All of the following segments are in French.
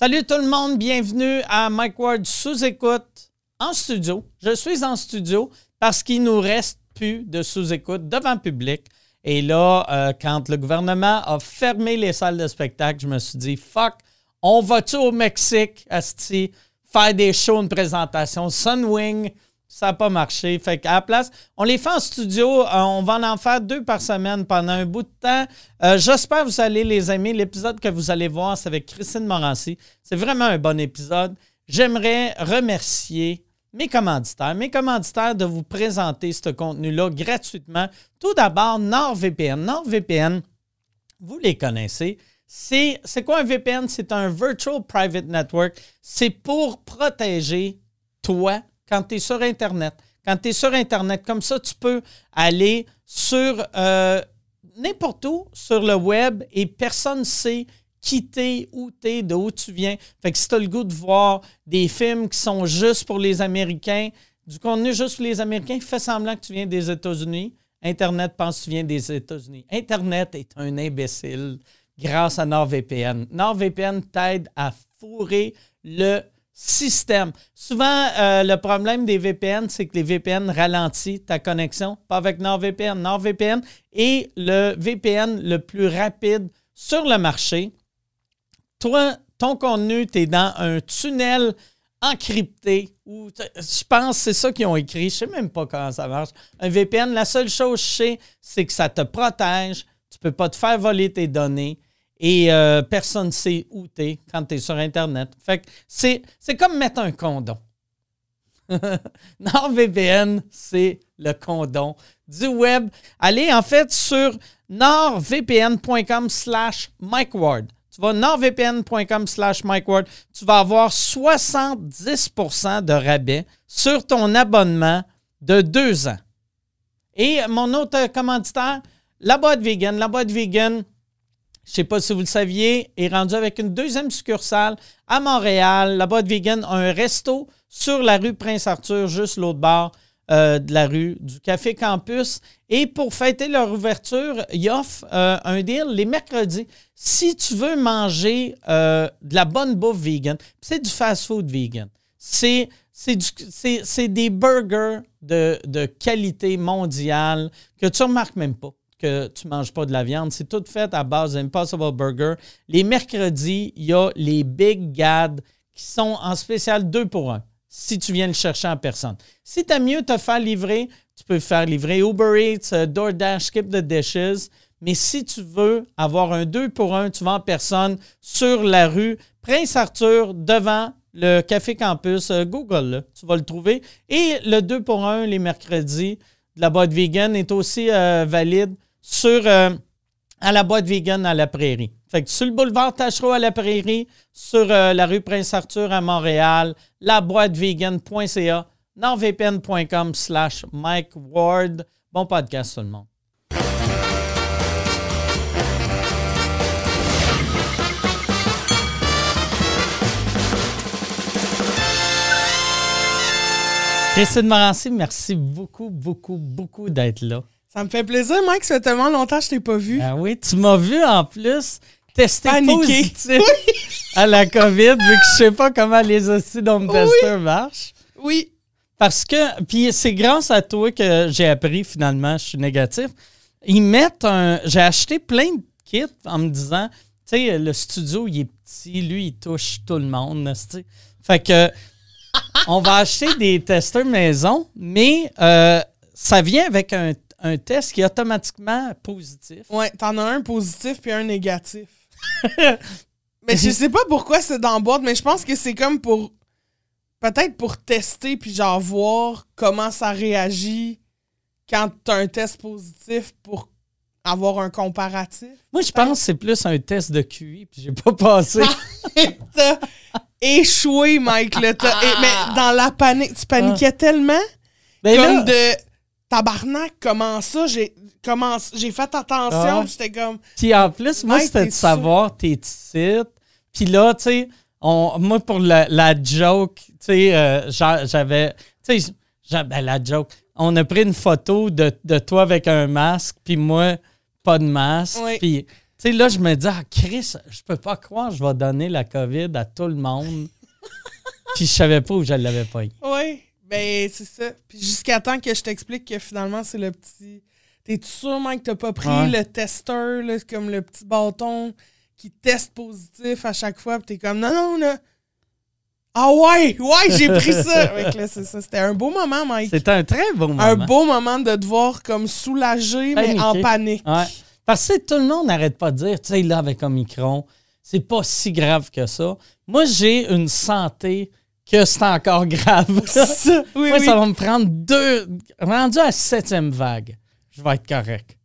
Salut tout le monde, bienvenue à Mike Ward sous-écoute en studio. Je suis en studio parce qu'il nous reste plus de sous-écoute devant public. Et là, euh, quand le gouvernement a fermé les salles de spectacle, je me suis dit, fuck, on va-tu au Mexique, Asti, faire des shows, une présentation, Sunwing, ça n'a pas marché. Fait qu'à la place, on les fait en studio. Euh, on va en faire deux par semaine pendant un bout de temps. Euh, j'espère que vous allez les aimer. L'épisode que vous allez voir, c'est avec Christine Morancy. C'est vraiment un bon épisode. J'aimerais remercier mes commanditaires, mes commanditaires de vous présenter ce contenu-là gratuitement. Tout d'abord, NordVPN. NordVPN, vous les connaissez. C'est quoi un VPN? C'est un Virtual Private Network. C'est pour protéger toi quand tu es sur Internet. Quand tu es sur Internet, comme ça, tu peux aller sur euh, n'importe où sur le web et personne ne sait qui t'es, où t'es, de où tu viens. Fait que si tu as le goût de voir des films qui sont juste pour les Américains, du contenu juste pour les Américains, fais semblant que tu viens des États-Unis. Internet pense que tu viens des États-Unis. Internet est un imbécile grâce à NordVPN. NordVPN t'aide à fourrer le système. Souvent, euh, le problème des VPN, c'est que les VPN ralentissent ta connexion. Pas avec NordVPN. NordVPN est le VPN le plus rapide sur le marché. Toi, ton contenu, tu es dans un tunnel encrypté. Je pense c'est ça qu'ils ont écrit. Je ne sais même pas comment ça marche. Un VPN, la seule chose que je sais, c'est que ça te protège. Tu ne peux pas te faire voler tes données et euh, personne ne sait où tu es quand tu es sur Internet. Fait que c'est, comme mettre un condom. NordVPN, c'est le condom du web. Allez en fait sur nordvpn.com slash MikeWard. Tu vas nordvpn.com slash MikeWard. Tu vas avoir 70% de rabais sur ton abonnement de deux ans. Et mon autre commanditaire, la boîte vegan. La boîte vegan, je ne sais pas si vous le saviez, est rendu avec une deuxième succursale à Montréal. La boîte vegan a un resto sur la rue Prince-Arthur, juste l'autre bord euh, de la rue du Café Campus. Et pour fêter leur ouverture, ils offrent euh, un deal les mercredis. Si tu veux manger euh, de la bonne bouffe vegan, c'est du fast-food vegan. C'est c'est des burgers de, de, qualité mondiale que tu ne remarques même pas que tu ne manges pas de la viande. C'est tout fait à base d'Impossible Burger. Les mercredis, il y a les Big Gad qui sont en spécial 2 pour 1 si tu viens le chercher en personne. Si tu as mieux te faire livrer, tu peux faire livrer Uber Eats, euh, DoorDash, Skip the Dishes. Mais si tu veux avoir un 2 pour 1, tu vas en personne sur la rue Prince-Arthur devant le Café Campus. Euh, Google, tu vas le trouver. Et le 2 pour 1 les mercredis de la boîte vegan est aussi euh, valide sur, euh, à la boîte vegan à la prairie. Fait que sur le boulevard Tachereau à la prairie, sur euh, la rue Prince-Arthur à Montréal, laboîtevegan.ca, nordvpn.com slash Mike Ward. Bon podcast tout le monde. Merci beaucoup, beaucoup, beaucoup d'être là. Ça me fait plaisir, Mike. Ça fait tellement longtemps que je t'ai pas vu. Ah oui, tu m'as vu en plus tester positif à la COVID, vu que je sais pas comment les hosties d'home tester marchent. Oui. Parce que, puis c'est grâce à toi que j'ai appris finalement, je suis négatif. Ils mettent un. J'ai acheté plein de kits en me disant, tu sais, le studio, il est petit, lui, il touche tout le monde. Fait que, on va acheter des testeurs maison, mais euh, ça vient avec un un test qui est automatiquement positif. Ouais, t'en as un positif puis un négatif. mais je sais pas pourquoi c'est dans la boîte, mais je pense que c'est comme pour. Peut-être pour tester puis genre voir comment ça réagit quand t'as un test positif pour avoir un comparatif. Moi, je pense que c'est plus un test de QI puis j'ai pas passé. t'as échoué, Mike. Là, mais dans la panique, tu paniquais ah. tellement. Ben comme de tabarnak, comment ça? J'ai j'ai fait attention, ah. j'étais comme. Puis en plus, moi, c'était de savoir tes titres. Puis là, tu sais, moi, pour la, joke, tu sais, euh, j'avais. Tu sais, ben, la joke. On a pris une photo de, toi avec un masque, puis moi, pas de masque. Puis sais, là, je me dis, ah, Chris, je peux pas croire, je vais donner la COVID à tout le monde. Puis je savais pas où je l'avais pas eu. Oui, ben c'est ça. Puis jusqu'à temps que je t'explique que finalement, c'est le petit. T'es sûrement que t'as pas pris Ouais. le testeur, là, comme le petit bâton qui teste positif à chaque fois. Puis t'es comme, non, non, là. Ah ouais, ouais, j'ai pris ça. Fait que là, c'est ça. C'était un beau moment, Mike. C'était un très beau moment. Un beau moment de te voir comme soulagé, mais en panique. Ouais. Parce que tout le monde n'arrête pas de dire, tu sais, là, avec Omicron, c'est pas si grave que ça. Moi, j'ai une santé que c'est encore grave. Ça. Oui, Moi, oui. ça va me prendre deux. Rendu à la septième vague, je vais être correct.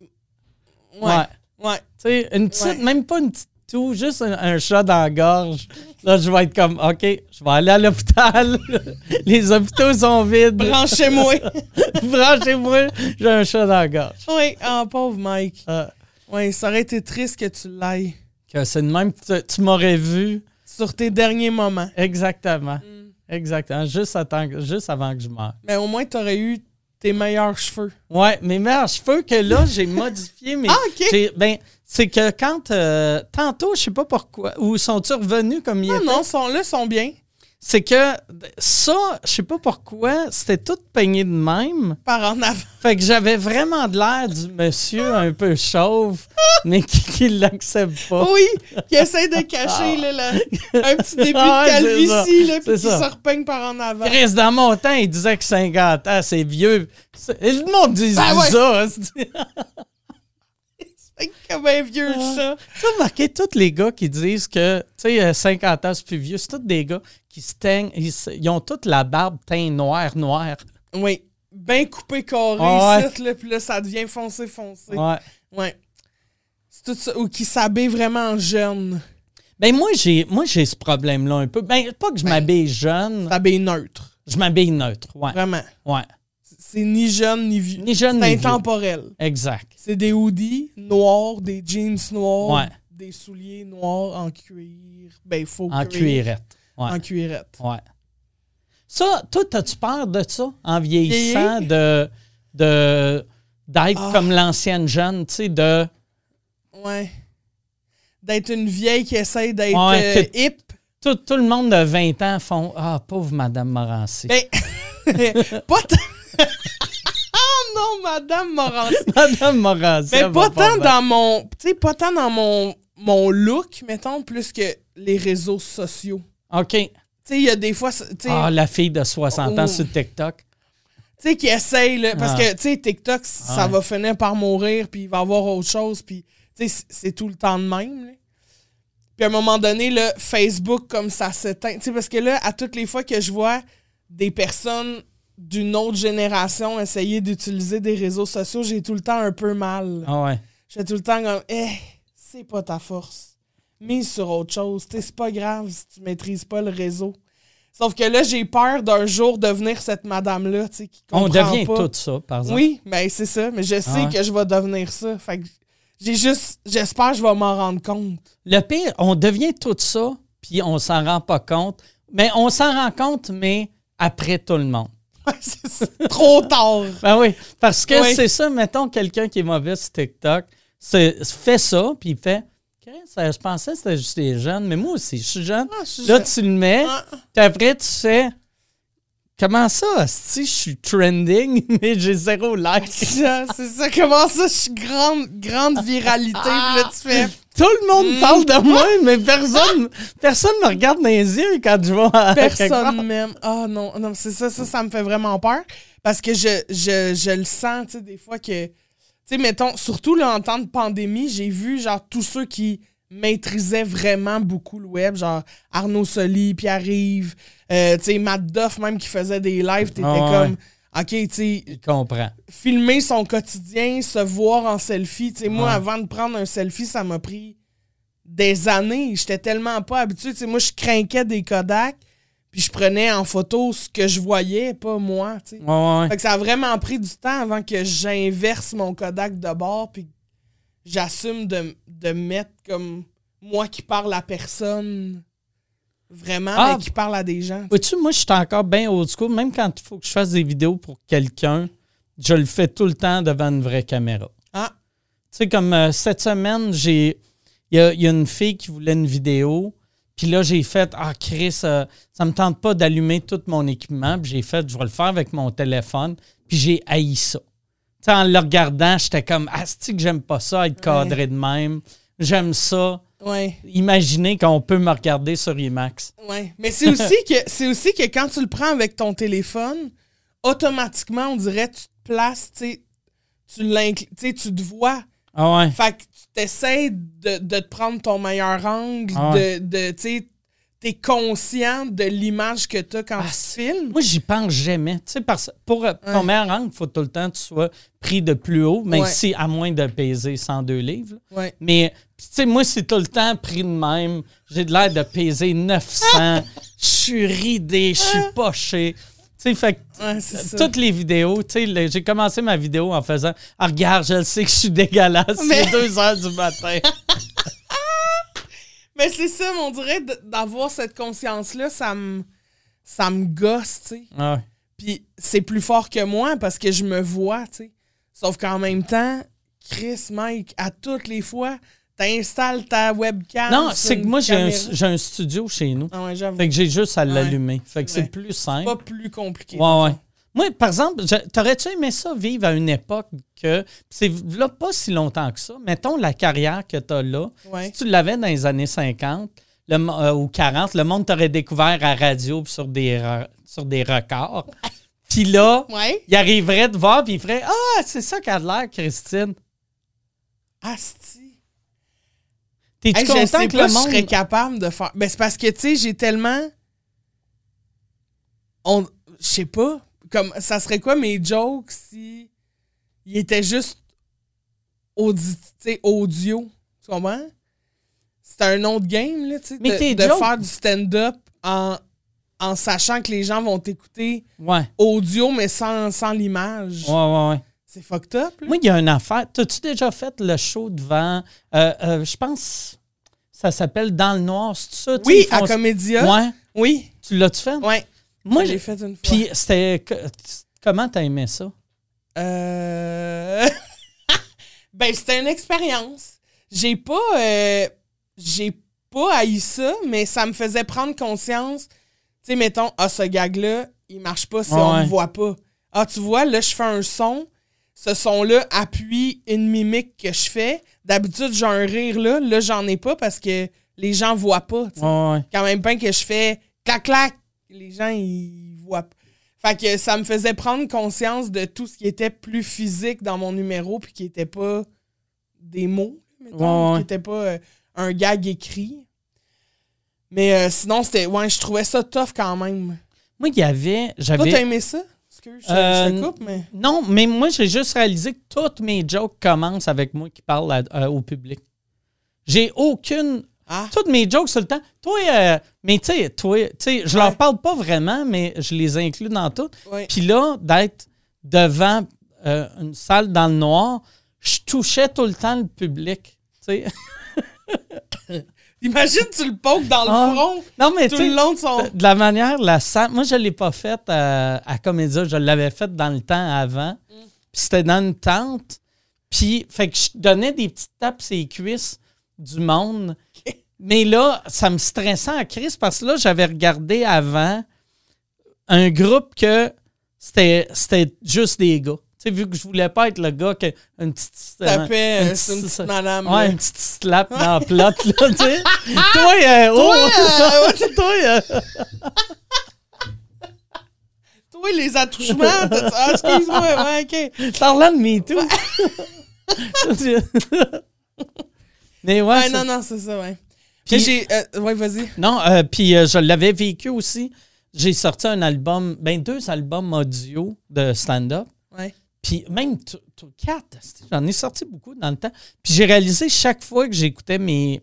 Ouais. Ouais. Tu sais, une petite, Ouais. même pas une petite toux, juste un, un chat dans la gorge. Là, je vais être comme, OK, je vais aller à l'hôpital. Les hôpitaux sont vides. Branchez-moi. Branchez-moi, j'ai un chat dans la gorge. oui, ah, pauvre Mike. Euh, Oui, ça aurait été triste que tu l'ailles que c'est de même que tu, tu m'aurais vu. sur tes derniers moments. Exactement. Mm. Exactement. Juste, attends- juste avant que je meure. Mais au moins, tu aurais eu tes meilleurs cheveux. Ouais, mes meilleurs cheveux que là, j'ai modifié. Mais Ah, OK. ben, c'est que quand. euh, tantôt, je sais pas pourquoi. Ou sont-ils revenus comme ils Ah étaient? non, sont là, sont bien. C'est que ça, je sais pas pourquoi, c'était tout peigné de même. Par en avant. Fait que j'avais vraiment de l'air du monsieur un peu chauve, mais qui, qui l'accepte pas. Oui, qui essaie de cacher là, la- un petit début Ah, de calvitie, là, puis qui se repeigne par en avant. Chris, dans mon temps, il disait que 50 ans, c'est vieux. Et le monde dit Ben ouais. ça. comme un vieux Ah. chat. Tu as remarqué tous les gars qui disent que, tu sais, euh, 50 ans, c'est plus vieux. C'est tous des gars qui se teignent. Ils, ont toute la barbe teint noir, noir. Oui, bien coupé carré Ah ouais. ici, là, puis là, ça devient foncé, foncé. Ouais. Ouais. C'est tout ça. Ou qui s'habille vraiment jeune. Ben, moi, j'ai, moi, j'ai ce problème-là un peu. Ben, pas que je m'habille jeune. S'habille neutre. Je m'habille neutre. Ouais. Vraiment. Ouais. C'est ni jeune ni vieux. Ni jeune, C'est ni vieux. intemporel. Exact. C'est des hoodies noirs, des jeans noirs, Ouais. des souliers noirs en cuir. Ben, faux En cuir. cuirette. Ouais. En cuirette. Ouais. Ça, toi, as-tu peur de ça en vieillissant, de, de, d'être Ah. comme l'ancienne jeune, tu sais, de. Ouais. D'être une vieille qui essaie d'être Ouais, euh, hip. Tout, tout le monde de 20 ans font Ah, pauvre Madame Morancy. Ben, pas tant. oh non, Madame Morancy. Madame Morancy. Mais elle pas tant dans mon. Tu sais, pas tant dans mon, mon look, mettons, plus que les réseaux sociaux. OK. Tu sais, il y a des fois. Ah, la fille de 60 ans Oh. sur TikTok. tu sais, qui essayent, là, parce Ah. que, tu sais, TikTok, ça va finir par mourir, puis il va y avoir autre chose, puis, tu sais, c'est tout le temps de même, là. Puis à un moment donné, là, Facebook, comme ça s'éteint. Tu sais, parce que là, à toutes les fois que je vois des personnes d'une autre génération essayer d'utiliser des réseaux sociaux, j'ai tout le temps un peu mal. Ah ouais. Je fais tout le temps comme, eh, c'est pas ta force. Mise sur autre chose. Tu sais, c'est pas grave si tu maîtrises pas le réseau. Sauf que là, j'ai peur d'un jour devenir cette madame-là, tu sais, qui On comprend devient pas. tout ça, par exemple. Oui, ben c'est ça. Mais je sais Ah ouais. que je vais devenir ça. Fait que j'ai juste, j'espère que je vais m'en rendre compte. Le pire, on devient tout ça, puis on s'en rend pas compte. Mais on s'en rend compte, mais après tout le monde. Trop tard. Ben oui, parce que Oui. c'est ça, mettons quelqu'un qui est mauvais sur TikTok, fait ça, puis il fait Je pensais que c'était juste les jeunes, mais moi aussi, je suis jeune. Ah, je suis Là, jeune. tu le mets, Ah. puis après, tu sais Comment ça, si je suis trending, mais j'ai zéro like? C'est ça, comment ça, je suis grande, grande viralité. Puis là, tu fais. Tout le monde Mm. parle de moi, mais personne personne me regarde dans les yeux quand je part. Personne m'aime. Ah non, non, c'est ça, ça, ça me fait vraiment peur. Parce que je, je, je le sens, tu sais, des fois que. Tu sais, mettons, surtout là, en temps de pandémie, j'ai vu, genre, tous ceux qui maîtrisaient vraiment beaucoup le web, genre Arnaud Soli, Pierre-Yves, euh, tu sais, Matt Duff, même qui faisait des lives, t'étais ouais. comme. OK, tu sais, Il comprend. filmer son quotidien, se voir en selfie. Tu sais, moi, avant de prendre un selfie, ça m'a pris des années. J'étais tellement pas habitué. Tu sais, moi, je craquais des Kodak, puis je prenais en photo ce que je voyais, pas moi. tu sais. Ouais, ouais. Fait que ça a vraiment pris du temps avant que j'inverse mon Kodak de bord, puis j'assume de, de mettre comme moi qui parle à personne, vraiment, Ah. mais qui parle à des gens. Vois-tu, moi, je suis encore bien old school. Même quand il faut que je fasse des vidéos pour quelqu'un, je le fais tout le temps devant une vraie caméra. Ah, Tu sais, comme euh, cette semaine, j'ai il y a, il y a une fille qui voulait une vidéo. Puis là, j'ai fait Ah, Chris, euh, ça me tente pas d'allumer tout mon équipement. Puis j'ai fait Je vais le faire avec mon téléphone. Puis j'ai haï ça. Tu sais, en le regardant, j'étais comme Ah, c'est que j'aime pas ça, être cadré de même? J'aime ça. Ouais. Imaginez qu'on peut me regarder sur IMAX. Ouais. Mais c'est aussi que c'est aussi que quand tu le prends avec ton téléphone, automatiquement, on dirait tu te places, tu tu te vois. Ah ouais. Fait que tu t'essaies de, de te prendre ton meilleur angle, Ah ouais. de, de tu sais, t'es conscient de l'image que t'as quand Ah, tu filmes. Moi, j'y pense jamais. Tu sais, parce pour euh, ton meilleur angle, il faut tout le temps que tu sois pris de plus haut, même Ouais. si à moins de peser 102 livres. Ouais. Mais, tu sais, moi, c'est tout le temps pris de même. J'ai de l'air de peser 900. Je suis ridé, je suis poché. Sais, fait que Ouais, ça. toutes les vidéos, tu sais, j'ai commencé ma vidéo en faisant Ah, regarde, je le sais que je suis dégueulasse. Mais- C'est 2 heures du matin. Mais c'est ça, on dirait d'avoir cette conscience-là, ça me ça me gosse, tu sais. Ah ouais. Puis c'est plus fort que moi parce que je me vois, tu sais. Sauf qu'en même temps, Chris, Mike, à toutes les fois, t'installes ta webcam. Non, c'est que moi, j'ai un, caméra. j'ai un studio chez nous. Ah ouais, j'avoue. Fait que j'ai juste à l'allumer. Fait que c'est plus simple. pas plus compliqué. Ouais, ouais. Moi, par exemple, t'aurais-tu aimé ça vivre à une époque que. C'est là pas si longtemps que ça. Mettons la carrière que t'as là. Ouais. Si tu l'avais dans les années 50 le, euh, ou 40, le monde t'aurait découvert à radio sur des, re- sur des records. Puis là, Ouais. il arriverait te voir puis il ferait Ah, c'est ça qu'a de l'air, Christine. Asti. T'es-tu Hey, je content sais que pas le si je monde. serais capable de faire. Ben, c'est parce que, tu sais, j'ai tellement. On. Je sais pas. Comme, ça serait quoi mes jokes si. Ils étaient juste. Audi... tu sais, audio. Tu comprends? C'est un autre game, là, tu sais. Mais De, de jokes- faire du stand-up en, en sachant que les gens vont t'écouter Ouais, audio, mais sans, sans l'image. ouais, ouais, ouais. C'est fucked up, là. Moi, il y a une affaire. T'as-tu déjà fait le show devant. euh, euh, je pense. Ça s'appelle Dans le Noir, c'est ça? oui, à Comédia. Ouais. Oui. Tu l'as-tu fait? Ouais. Moi, j'ai fait une fois. Puis c'était. Comment t'as aimé ça? Euh... ben, c'était une expérience. J'ai pas. euh, J'ai pas haï ça, mais ça me faisait prendre conscience. Tu sais, mettons, ah, ce gag-là, il marche pas si Ouais, on me voit pas. Ah, tu vois, là, je fais un son. Ce son-là appuie une mimique que je fais. D'habitude, j'ai un rire là. Là, j'en ai pas parce que les gens voient pas. Ouais, ouais. Quand même pas que je fais clac-clac, les gens, ils voient pas. Fait que ça me faisait prendre conscience de tout ce qui était plus physique dans mon numéro, puis qui était pas des mots, mettons, Ouais, qui était pas euh, un gag écrit. Mais euh, sinon, c'était. Ouais, je trouvais ça tough quand même. Moi, il y avait. Toi, J'avais. t'as aimé ça? Excuse, je, je Euh, te coupe, mais. Non, mais moi, j'ai juste réalisé que toutes mes jokes commencent avec moi qui parle à- euh, au public. J'ai aucune. Ah, Toutes mes jokes tout le temps. Toi, euh, mais tu sais, toi, tu sais, je Ouais. leur parle pas vraiment, mais je les inclus dans tout. ouais. Puis là, d'être devant une salle dans le noir, je touchais tout le temps le public. tu sais. Imagine, tu le pokes dans le Ah. front Non, mais tout le long de son. de la manière, la. Moi, je ne l'ai pas faite à, à Comédia. Je l'avais faite dans le temps avant. Puis c'était dans une tente. Puis, fait que je donnais des petites tapes sur les cuisses du monde. Mais là, ça me stressait en crise parce que là, j'avais regardé avant un groupe que c'était c'était juste des gars. Tu sais, vu que je voulais pas être le gars qui a une petite. Tapait, une euh, c'est une petite madame. Ouais, là. une petite slap dans la plotte, là, tu sais. Toi, euh, oh! euh, Toi, euh, Toi, les attouchements. Ah, excuse-moi, ouais, ok. Parlant de MeToo. Mais ouais, Ouais, non, non, c'est ça, ouais. Puis- j'ai. euh, ouais, vas-y. non, euh, puis euh, je l'avais vécu aussi. J'ai sorti un album, ben deux albums audio de stand-up. Puis même quatre, j'en ai sorti beaucoup dans le temps. Puis j'ai réalisé chaque fois que j'écoutais mes,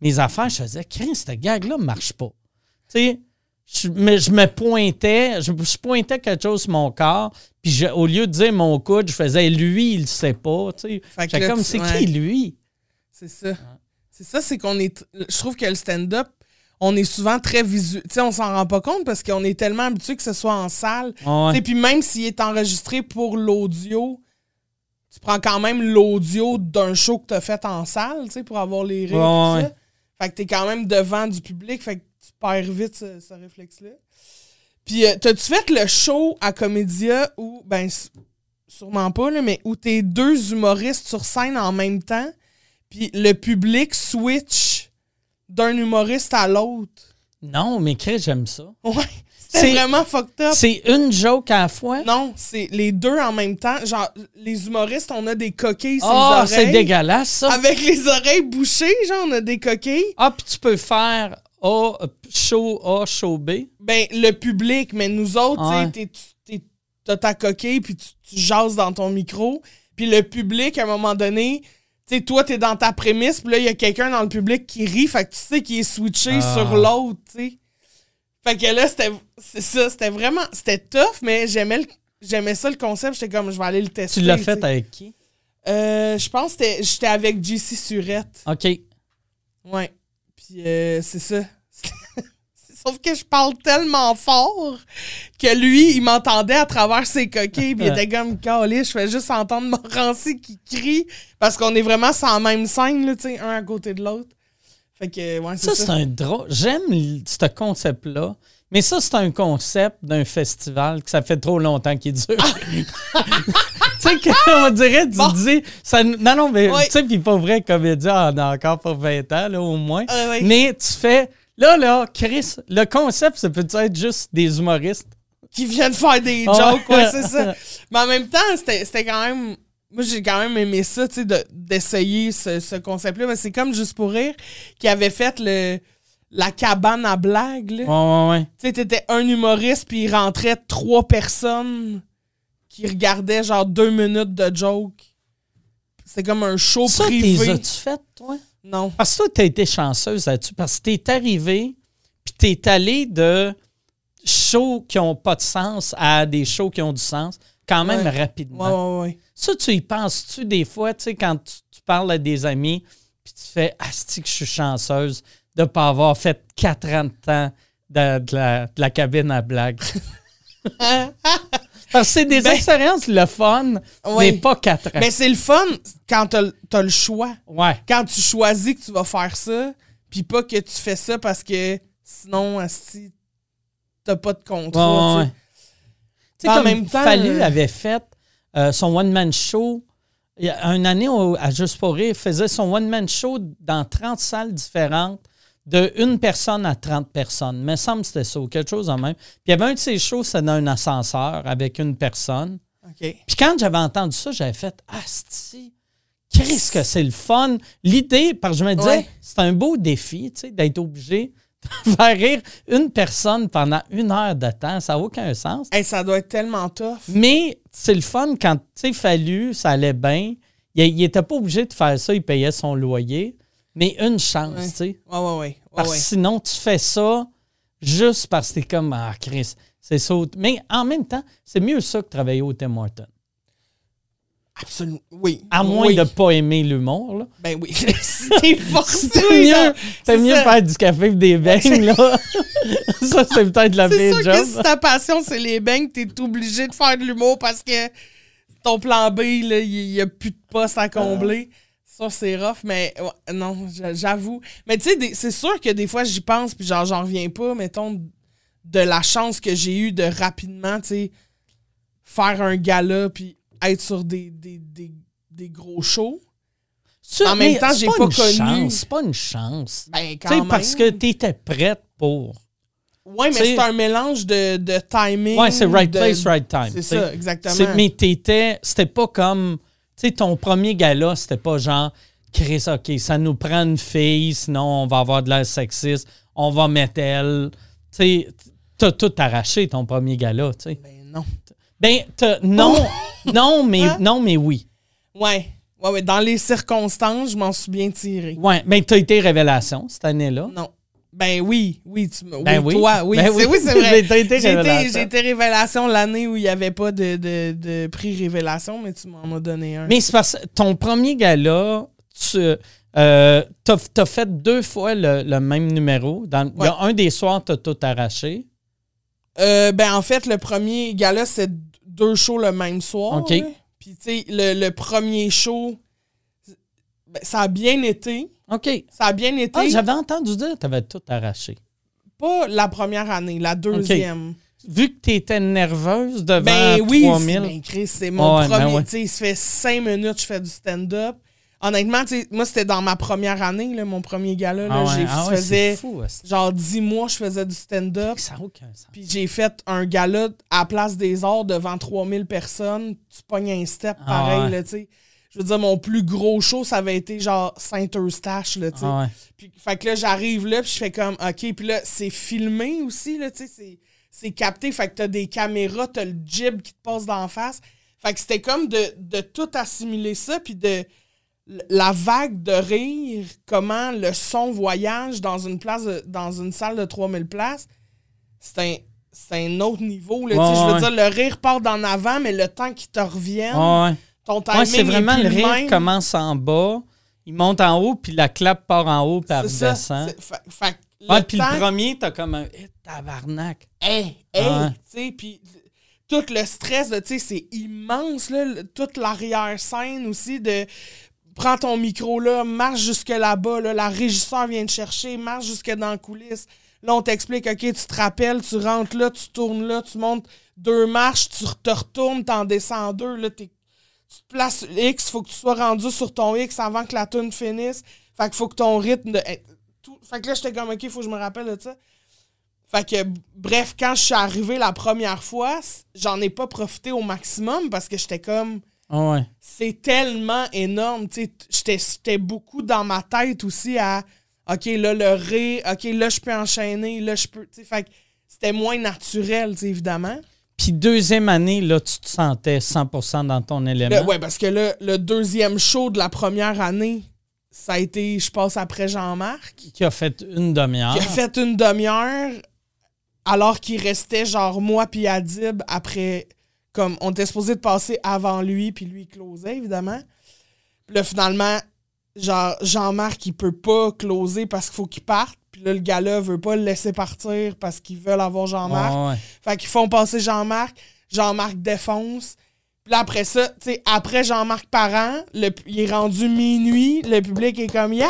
mes affaires, je faisais, Chris, ce gag-là marche pas. Tu sais, je, mais je me pointais, je, je pointais quelque chose sur mon corps, puis je- au lieu de dire mon coude, je faisais lui, il le sait pas. Tu sais, comme, c'est ouais. qui lui? C'est ça. C'est ça, c'est qu'on est. Je trouve que le stand-up, on est souvent très visuel. Tu sais, on s'en rend pas compte parce qu'on est tellement habitué que ce soit en salle. Ouais. Et puis même s'il est enregistré pour l'audio, tu prends quand même l'audio d'un show que t'as fait en salle, tu sais, pour avoir les rires. Ouais, ouais. ça. Fait que t'es quand même devant du public, fait que tu perds vite ce, ce réflexe-là. Puis, euh, t'as-tu fait le show à Comédia où, ben, sûrement pas, là, mais où t'es deux humoristes sur scène en même temps, puis le public switch d'un humoriste à l'autre? Non, mais Chris, j'aime ça. Ouais. C'est- vraiment fucked up. C'est une joke à la fois? Non, c'est les deux en même temps. Genre, les humoristes, on a des coquilles sur les c'est dégueulasse, ça. Avec les oreilles bouchées, genre, on a des coquilles. Ah, puis tu peux faire A, show A, show B. Ben, le public, mais nous autres, tu sais, t'as ta coquille, puis tu, tu jases dans ton micro. Puis le public, à un moment donné, sais, toi, t'es dans ta prémisse, puis là, il y a quelqu'un dans le public qui rit, fait que tu sais qu'il est switché Ah. sur l'autre, tu sais. Fait que là, c'était c'est ça, c'était vraiment, c'était tough, mais j'aimais J'aimais ça le concept, j'étais comme je vais aller le tester. Tu l'as tu fait avec qui? Euh, je pense que j'étais avec JC Surette. OK. Ouais. Puis euh, c'est ça. Sauf que je parle tellement fort que lui, il m'entendait à travers ses coquilles. Puis il était comme calé. Je fais juste entendre Morancy qui crie. Parce qu'on est vraiment sur la même scène, là, tu sais, un à côté de l'autre. Fait que, ouais, c'est Ça, ça. c'est un drôle. J'aime ce concept-là. Mais ça, c'est un concept d'un festival que ça fait trop longtemps qu'il dure. tu sais, qu'on dirait, tu Bon. dis. Ça, non, non, mais Oui. tu sais, puis pas vrai, comédien, on a encore pour 20 ans, là, au moins. Ah. Mais tu fais. Là, là, Chris, le concept, ça peut être juste des humoristes. Qui viennent faire des jokes, ouais. ouais, c'est ça. Mais en même temps, c'était quand même. Moi, j'ai quand même aimé ça, tu sais, de- d'essayer ce, ce concept-là. Mais c'est comme Juste pour rire qui avait fait le, la cabane à blagues, là. Ouais, ouais, ouais. Tu sais, t'étais un humoriste, puis il rentrait trois personnes qui regardaient genre deux minutes de joke. C'était comme un show Ça, privé. t'es as-tu fait, toi? Non. Parce que toi, t'as été chanceuse là-dessus. Parce que t'es arrivé, puis t'es allé de shows qui ont pas de sens à des shows qui ont du sens quand même Ouais. rapidement. Ouais, ouais. Ça, tu y penses-tu des fois, tu sais, quand tu, tu parles à des amis, puis tu fais Asti que je suis chanceuse de ne pas avoir fait quatre ans de temps de, de la, de la cabine à blagues. Parce que c'est des Ben- expériences le fun, Ouais. mais pas quatre ans. Mais c'est le fun quand t'as le- t'as le choix. ouais. Quand tu choisis que tu vas faire ça, puis pas que tu fais ça parce que sinon, asti, t'as pas de contrôle. Ouais, tu ouais. sais. Tu sais, En même temps, Fallu euh, avait fait euh, son one-man show. Il y a une année à Juste pour rire, il faisait son one-man show dans 30 salles différentes, de une personne à 30 personnes. Mais semble que c'était ça, ou quelque chose en même. Puis il y avait un de ses shows, c'était dans un ascenseur avec une personne. Puis quand j'avais entendu ça, j'avais fait Asti, qu'est-ce que c'est le fun? L'idée, parce que je me disais, Ouais. c'est un beau défi, tu sais, d'être obligé de faire rire une personne pendant une heure de temps. Ça n'a aucun sens. Hey, ça doit être tellement tough. Mais c'est le fun quand, tu sais, fallu, ça allait bien. Il n'était pas obligé de faire ça, il payait son loyer. Mais une chance, Ouais. tu sais. Ouais, ouais, ouais. Parce que sinon, tu fais ça juste parce que t'es comme, ah, Chris, c'est ça. Mais en même temps, c'est mieux ça que travailler au Tim Hortons. Absolument. Oui. À moins Oui. de pas aimer l'humour, là. Ben oui. si t'es forcé. C'est mieux, c'est C'est mieux ça. faire du café et des beignes, là. ça, c'est peut-être la C'est pire sûr que job. si ta passion, c'est les beignes, t'es obligé de faire de l'humour parce que ton plan B, là, il n'y a plus de poste à combler. Ça, c'est rough, mais ouais, non, j'a- j'avoue. Mais tu sais, c'est sûr que des fois, j'y pense, puis genre, j'en reviens pas, mettons, de la chance que j'ai eue de rapidement, tu sais, faire un gala, puis être sur des, des, des, des gros shows. En même temps, j'ai pas pas une connu. chance, C'est pas une chance. Ben, quand Tu sais, même. parce que tu étais prête pour. Ouais, mais c'est un mélange de, de timing. Ouais, c'est right de- place, right time. C'est ça, exactement. Mais t'étais. C'était pas comme. Tu sais, ton premier gala, c'était pas genre. Chris, OK, ça nous prend une fille, sinon on va avoir de l'air sexiste, on va mettre elle. Tu sais, t'as tout arraché ton premier gala, tu sais. Ben non. Ben, t'as- non, non, mais, Hein? non, mais oui. Ouais. Ouais, ouais. Dans les circonstances, je m'en suis bien tiré. Ouais, mais t'as été révélation cette année-là? Non. Ben oui, oui, tu Ben oui, oui. toi, oui, Ben c'est oui. oui, c'est vrai. J'ai été, révélation. j'ai été révélation l'année où il n'y avait pas de, de, de prix révélation, mais tu m'en as donné un. Mais c'est parce que ton premier gala, tu euh, t'as, t'as fait deux fois le, le même numéro. Dans, Il y a un des soirs, t'as tout arraché. Euh, ben en fait, le premier gala, c'est deux shows le même soir. OK. là. Puis, tu sais, le, le premier show, ben, ça a bien été. OK. Ça a bien été. Ah, j'avais entendu dire que tu avais tout arraché. pas la première année, la deuxième. Vu que tu étais nerveuse devant Ben oui, 3000. ben Chris, c'est mon ben premier. ouais. Tu sais, ça fait cinq minutes que je fais du stand-up. Honnêtement, moi, c'était dans ma première année, là, mon premier gala. Ah ouais, j'ai, ah ouais, faisais c'est fou. genre dix mois, je faisais du stand-up. Ça aucun sens. Puis j'ai fait un gala à Place des Arts devant 3000 personnes. Tu pognes un step Ah pareil, ouais. là, tu sais. Je veux dire, mon plus gros show, ça avait été genre Saint-Eustache, là, tu sais. Ah ouais. Puis, fait que là, j'arrive là, puis je fais comme, OK. Puis là, c'est filmé aussi, là, tu sais, c'est, capté. Fait que t'as des caméras, t'as le jib qui te passe d'en face. Fait que c'était comme de, de tout assimiler ça, puis de la vague de rire, comment le son voyage dans une place, de- dans une salle de 3000 places, c'est un, c'est un autre niveau, là, tu sais. Ouais, Je veux ouais. dire, le rire part d'en avant, mais le temps qu'il te revienne, ouais. Ton timing Ouais, c'est est vraiment le rire même. commence en bas, il monte en haut, puis la clap part en haut, puis elle redescend. Ouais, puis le premier, t'as comme un Eh, tabarnak. hey, hey, tu sais, puis tout le stress, tu sais, c'est immense, là, toute l'arrière-scène aussi de prends ton micro là, marche jusque là-bas, là, la régisseur vient te chercher, marche jusque dans la coulisse. Là, on t'explique, OK, tu te rappelles, tu rentres là, tu tournes là, tu montes deux marches, tu te retournes, t'en descends deux, là, t'es- tu te places X, faut que tu sois rendu sur ton X avant que la tune finisse. Fait qu'il faut que ton rythme de. tout- fait que là, j'étais comme, OK, faut que je me rappelle de ça. Fait que, bref, quand je suis arrivé la première fois, j'en ai pas profité au maximum parce que j'étais comme, Ah ouais. c'est tellement énorme. tu sais, t- J'étais j'étais beaucoup dans ma tête aussi à, OK, là, le ré, OK, là, je peux enchaîner, là, je peux. tu sais, Fait que c'était moins naturel, tu sais, évidemment. Puis deuxième année, là, tu te sentais 100% dans ton élément. Le- ouais, parce que là, le deuxième show de la première année, ça a été, je passe après Jean-Marc. Qui a fait une demi-heure. qui a fait une demi-heure alors qu'il restait genre moi puis Adib après comme on était supposé de passer avant lui puis lui il closait évidemment. Puis là finalement genre Jean-Marc il peut pas closer parce qu'il faut qu'il parte puis là le gars-là veut pas le laisser partir parce qu'ils veulent avoir Jean-Marc. Ouais. Fait qu'ils font passer Jean-Marc, Jean-Marc défonce. Puis là, après ça, tu sais, après Jean-Marc Parent, le, il est rendu minuit, le public est comme Yeah!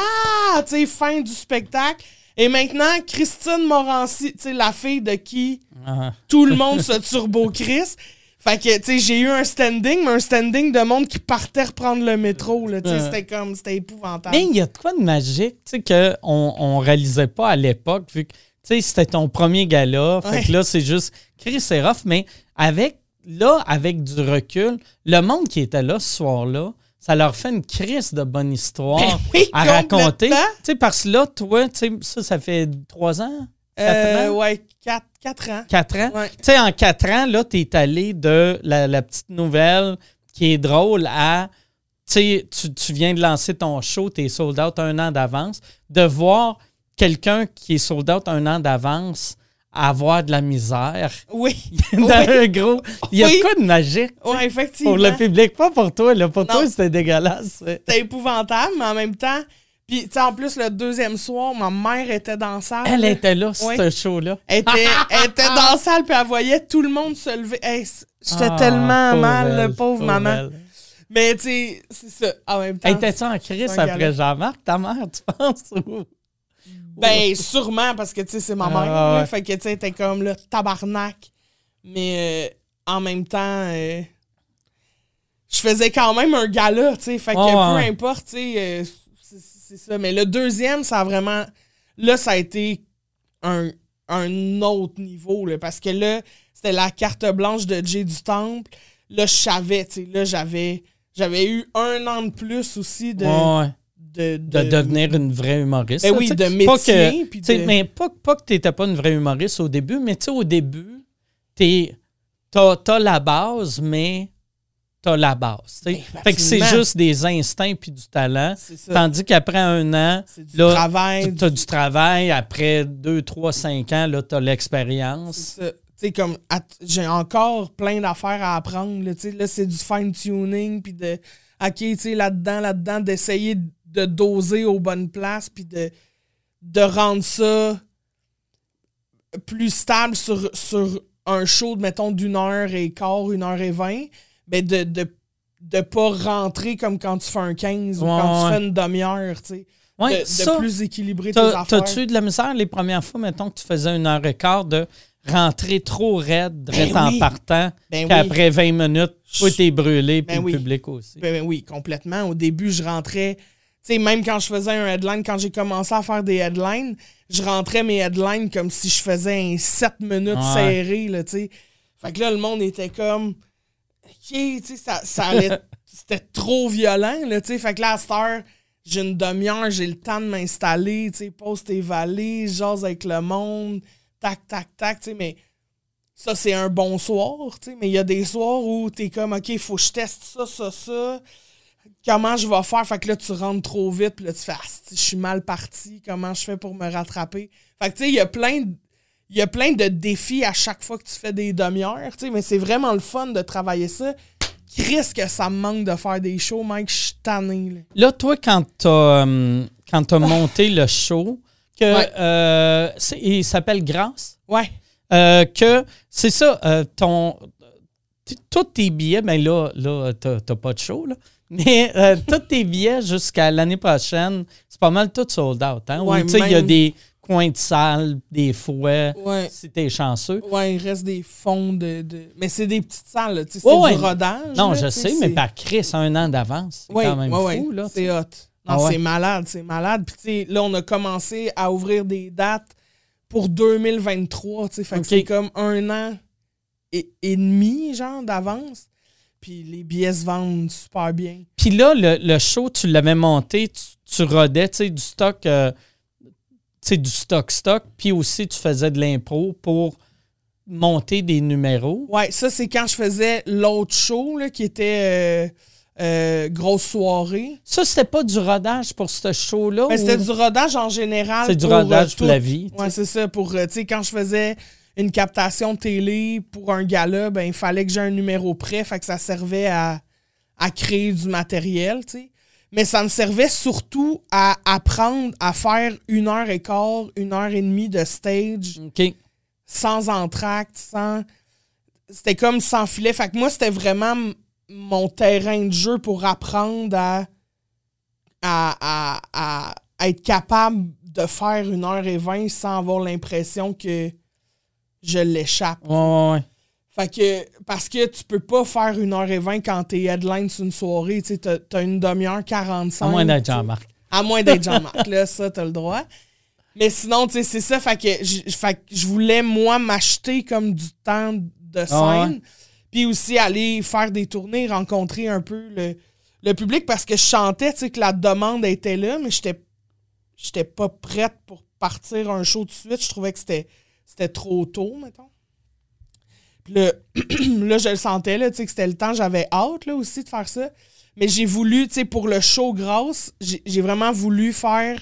Tu sais, fin du spectacle. Et maintenant, Christine Morancy, tu sais, la fille de qui Ah. tout le monde se turbo Chris. Fait que, tu sais, j'ai eu un standing, mais un standing de monde qui partait reprendre le métro, là. Tu sais, c'était comme, c'était épouvantable. Mais il y a de quoi de magique, tu sais, qu'on on réalisait pas à l'époque, vu que, tu sais, c'était ton premier gala. Fait Ouais. que là, c'est juste, Chris, c'est rough, mais avec, là, avec du recul, le monde qui était là ce soir-là, ça leur fait une crise de bonne histoire Ben oui, à raconter. Tu sais, parce que là, toi, tu sais, ça, ça fait trois ans, Euh, ans? ouais, 4, quatre ans. quatre ans? Ouais. Tu sais, en quatre ans, là, tu es allé de la, la petite nouvelle qui est drôle à. Tu tu- viens de lancer ton show, tu es sold out un an d'avance. De voir quelqu'un qui est sold out un an d'avance avoir de la misère Oui. dans un gros. Il y a Oui. de quoi de magique Ouais, effectivement. pour le public, pas pour toi. Là. Pour Non. toi, c'était dégueulasse. C'était épouvantable, mais en même temps. Puis, tu sais, en plus, le deuxième soir, ma mère était dans la salle. Elle était là, ce show-là. Elle était, elle était dans la salle, puis elle voyait tout le monde se lever. Hey, J'étais Ah, tellement mal, elle, le pauvre maman. elle. Mais, tu sais, c'est ça. En même temps. Elle était-tu en crise après. Jean-Marc, ta mère, tu penses? ou- Ben, sûrement, parce que, tu sais, c'est ma Ah, mère. là. ouais. Fait que, tu sais, elle était comme, le tabarnak. Mais, euh, en même temps, euh, je faisais quand même un gala, tu sais. Fait que, peu ouais. importe, tu sais, euh, c'est ça. Mais le deuxième, ça a vraiment. Là, ça a été un, un autre niveau, là, parce que là, c'était la carte blanche de Jay du Temple. Là, je savais, tu sais, là, j'avais. J'avais eu un an de plus aussi de, Ouais. de, de devenir une vraie humoriste. Ben oui, de Pas métier, que- sais, de- Mais pas, pas que tu n'étais pas une vraie humoriste au début, mais tu sais, au début, tu as, la base, mais tu as la base. Ben, fait que c'est juste des instincts puis du talent. Tandis qu'après un an, là, tu as du travail. Après deux, trois, cinq ans, tu as l'expérience. Tu comme, j'ai encore plein d'affaires à apprendre. Là, là c'est du fine-tuning, puis de, OK, tu sais, là-dedans, là-dedans, d'essayer de doser aux bonnes places, puis de, de rendre ça plus stable sur, sur un show, mettons, d'une heure et quart, une heure et vingt. Ben, de, de de pas rentrer comme quand tu fais un 15 ou quand ouais. tu fais une demi-heure, tu sais. Ouais, de, plus équilibrer tes affaires. T'as-tu eu de la misère les premières fois, mettons, que tu faisais une heure et quart de rentrer trop raide, Ben en oui. partant, Ben puis oui. après 20 minutes, toi, t'es brûlé, puis Ben oui. le public aussi. Ben, oui, complètement. Au début, je rentrais. Tu sais, même quand je faisais un headline, quand j'ai commencé à faire des headlines, je rentrais mes headlines comme si je faisais un 7 minutes serré, là, tu sais. Fait que là, le monde était comme. OK, tu sais, ça, ça. C'était trop violent, là, tu sais. Fait que là, à cette heure, j'ai une demi-heure, j'ai le temps de m'installer, tu sais, pose tes valises, jase avec le monde, tac, tac, tac, tu sais, mais ça, c'est un bon soir, tu sais, mais il y a des soirs où t'es comme, OK, il faut que je teste ça, ça, ça. Comment je vais faire? Fait que là, tu rentres trop vite, puis là, tu fais, ah, je suis mal parti, comment je fais pour me rattraper? Fait que, tu sais, il y a plein de. Il y a plein de défis à chaque fois que tu fais des demi-heures, tu sais, mais c'est vraiment le fun de travailler ça. Chris, que ça me manque de faire des shows, Mike, je suis tanné, là. Là, toi, quand t'as t'as monté le show, que Ouais. euh, il s'appelle Grâce, Ouais. euh, que c'est ça, euh, ton tous tes billets, ben là, là t'as pas de show, là. Mais tous tes billets jusqu'à l'année prochaine, c'est pas mal tout sold out. Hein? Ou, Ouais, tu sais, il y a même- des coins de salle, des fouets, Ouais. si t'es chanceux. Ouais, il reste des fonds de. de- Mais c'est des petites salles, là, tu sais, c'est Ouais, du ouais. rodage. Non, là, je sais, mais par Chris, un an d'avance, c'est Ouais, quand même ouais, fou. ouais, Là, c'est hot. Non, Ah c'est malade, c'est malade. Puis, tu sais, là, on a commencé à ouvrir des dates pour 2023, tu sais. Fait que c'est comme un an et, et demi, genre, d'avance. Puis les billets se vendent super bien. Puis là, le, le show, tu l'avais monté, tu, tu rodais, tu sais, du stock, euh, sais, du stock-stock, puis aussi tu faisais de l'impro pour monter des numéros. Ouais, ça, c'est quand je faisais l'autre show, là, qui était euh, euh, grosse soirée. Ça, c'était pas du rodage pour ce show-là? Mais c'était ou du rodage en général. c'est du pour, euh, rodage pour tout- la vie? sais? c'est ça. Pour, euh, tu sais, quand je faisais une captation télé pour un gala, ben, il fallait que j'ai un numéro prêt. Fait que ça servait à, à créer du matériel, tu sais. Mais ça me servait surtout à apprendre à faire une heure et quart, une heure et demie de stage sans entracte, sans. C'était comme sans filet. Fait que moi, c'était vraiment mon terrain de jeu pour apprendre à, à, à, à- à être capable de faire une heure et vingt sans avoir l'impression que je l'échappe. Ouais, ouais, ouais. Fait que, parce que tu peux pas faire une heure et vingt quand t'es headline sur une soirée, tu sais, t'as, une demi-heure 45. À moins d'être. Jean-Marc. À moins d'être Jean-Marc, là, ça, t'as le droit. Mais sinon, tu sais, c'est ça. Fait que, je, fait que je voulais, moi, m'acheter comme du temps de scène. Ah ouais. Puis aussi aller faire des tournées, rencontrer un peu le, le public parce que je chantais, tu sais, que la demande était là, mais j'étais, j'étais pas prête pour partir un show tout de suite. Je trouvais que c'était, c'était trop tôt, mettons. Puis là, là, je le sentais, là, tu sais, que c'était le temps. J'avais hâte, là, aussi, de faire ça. Mais j'ai voulu, tu sais, pour le show grasse, j'ai vraiment voulu faire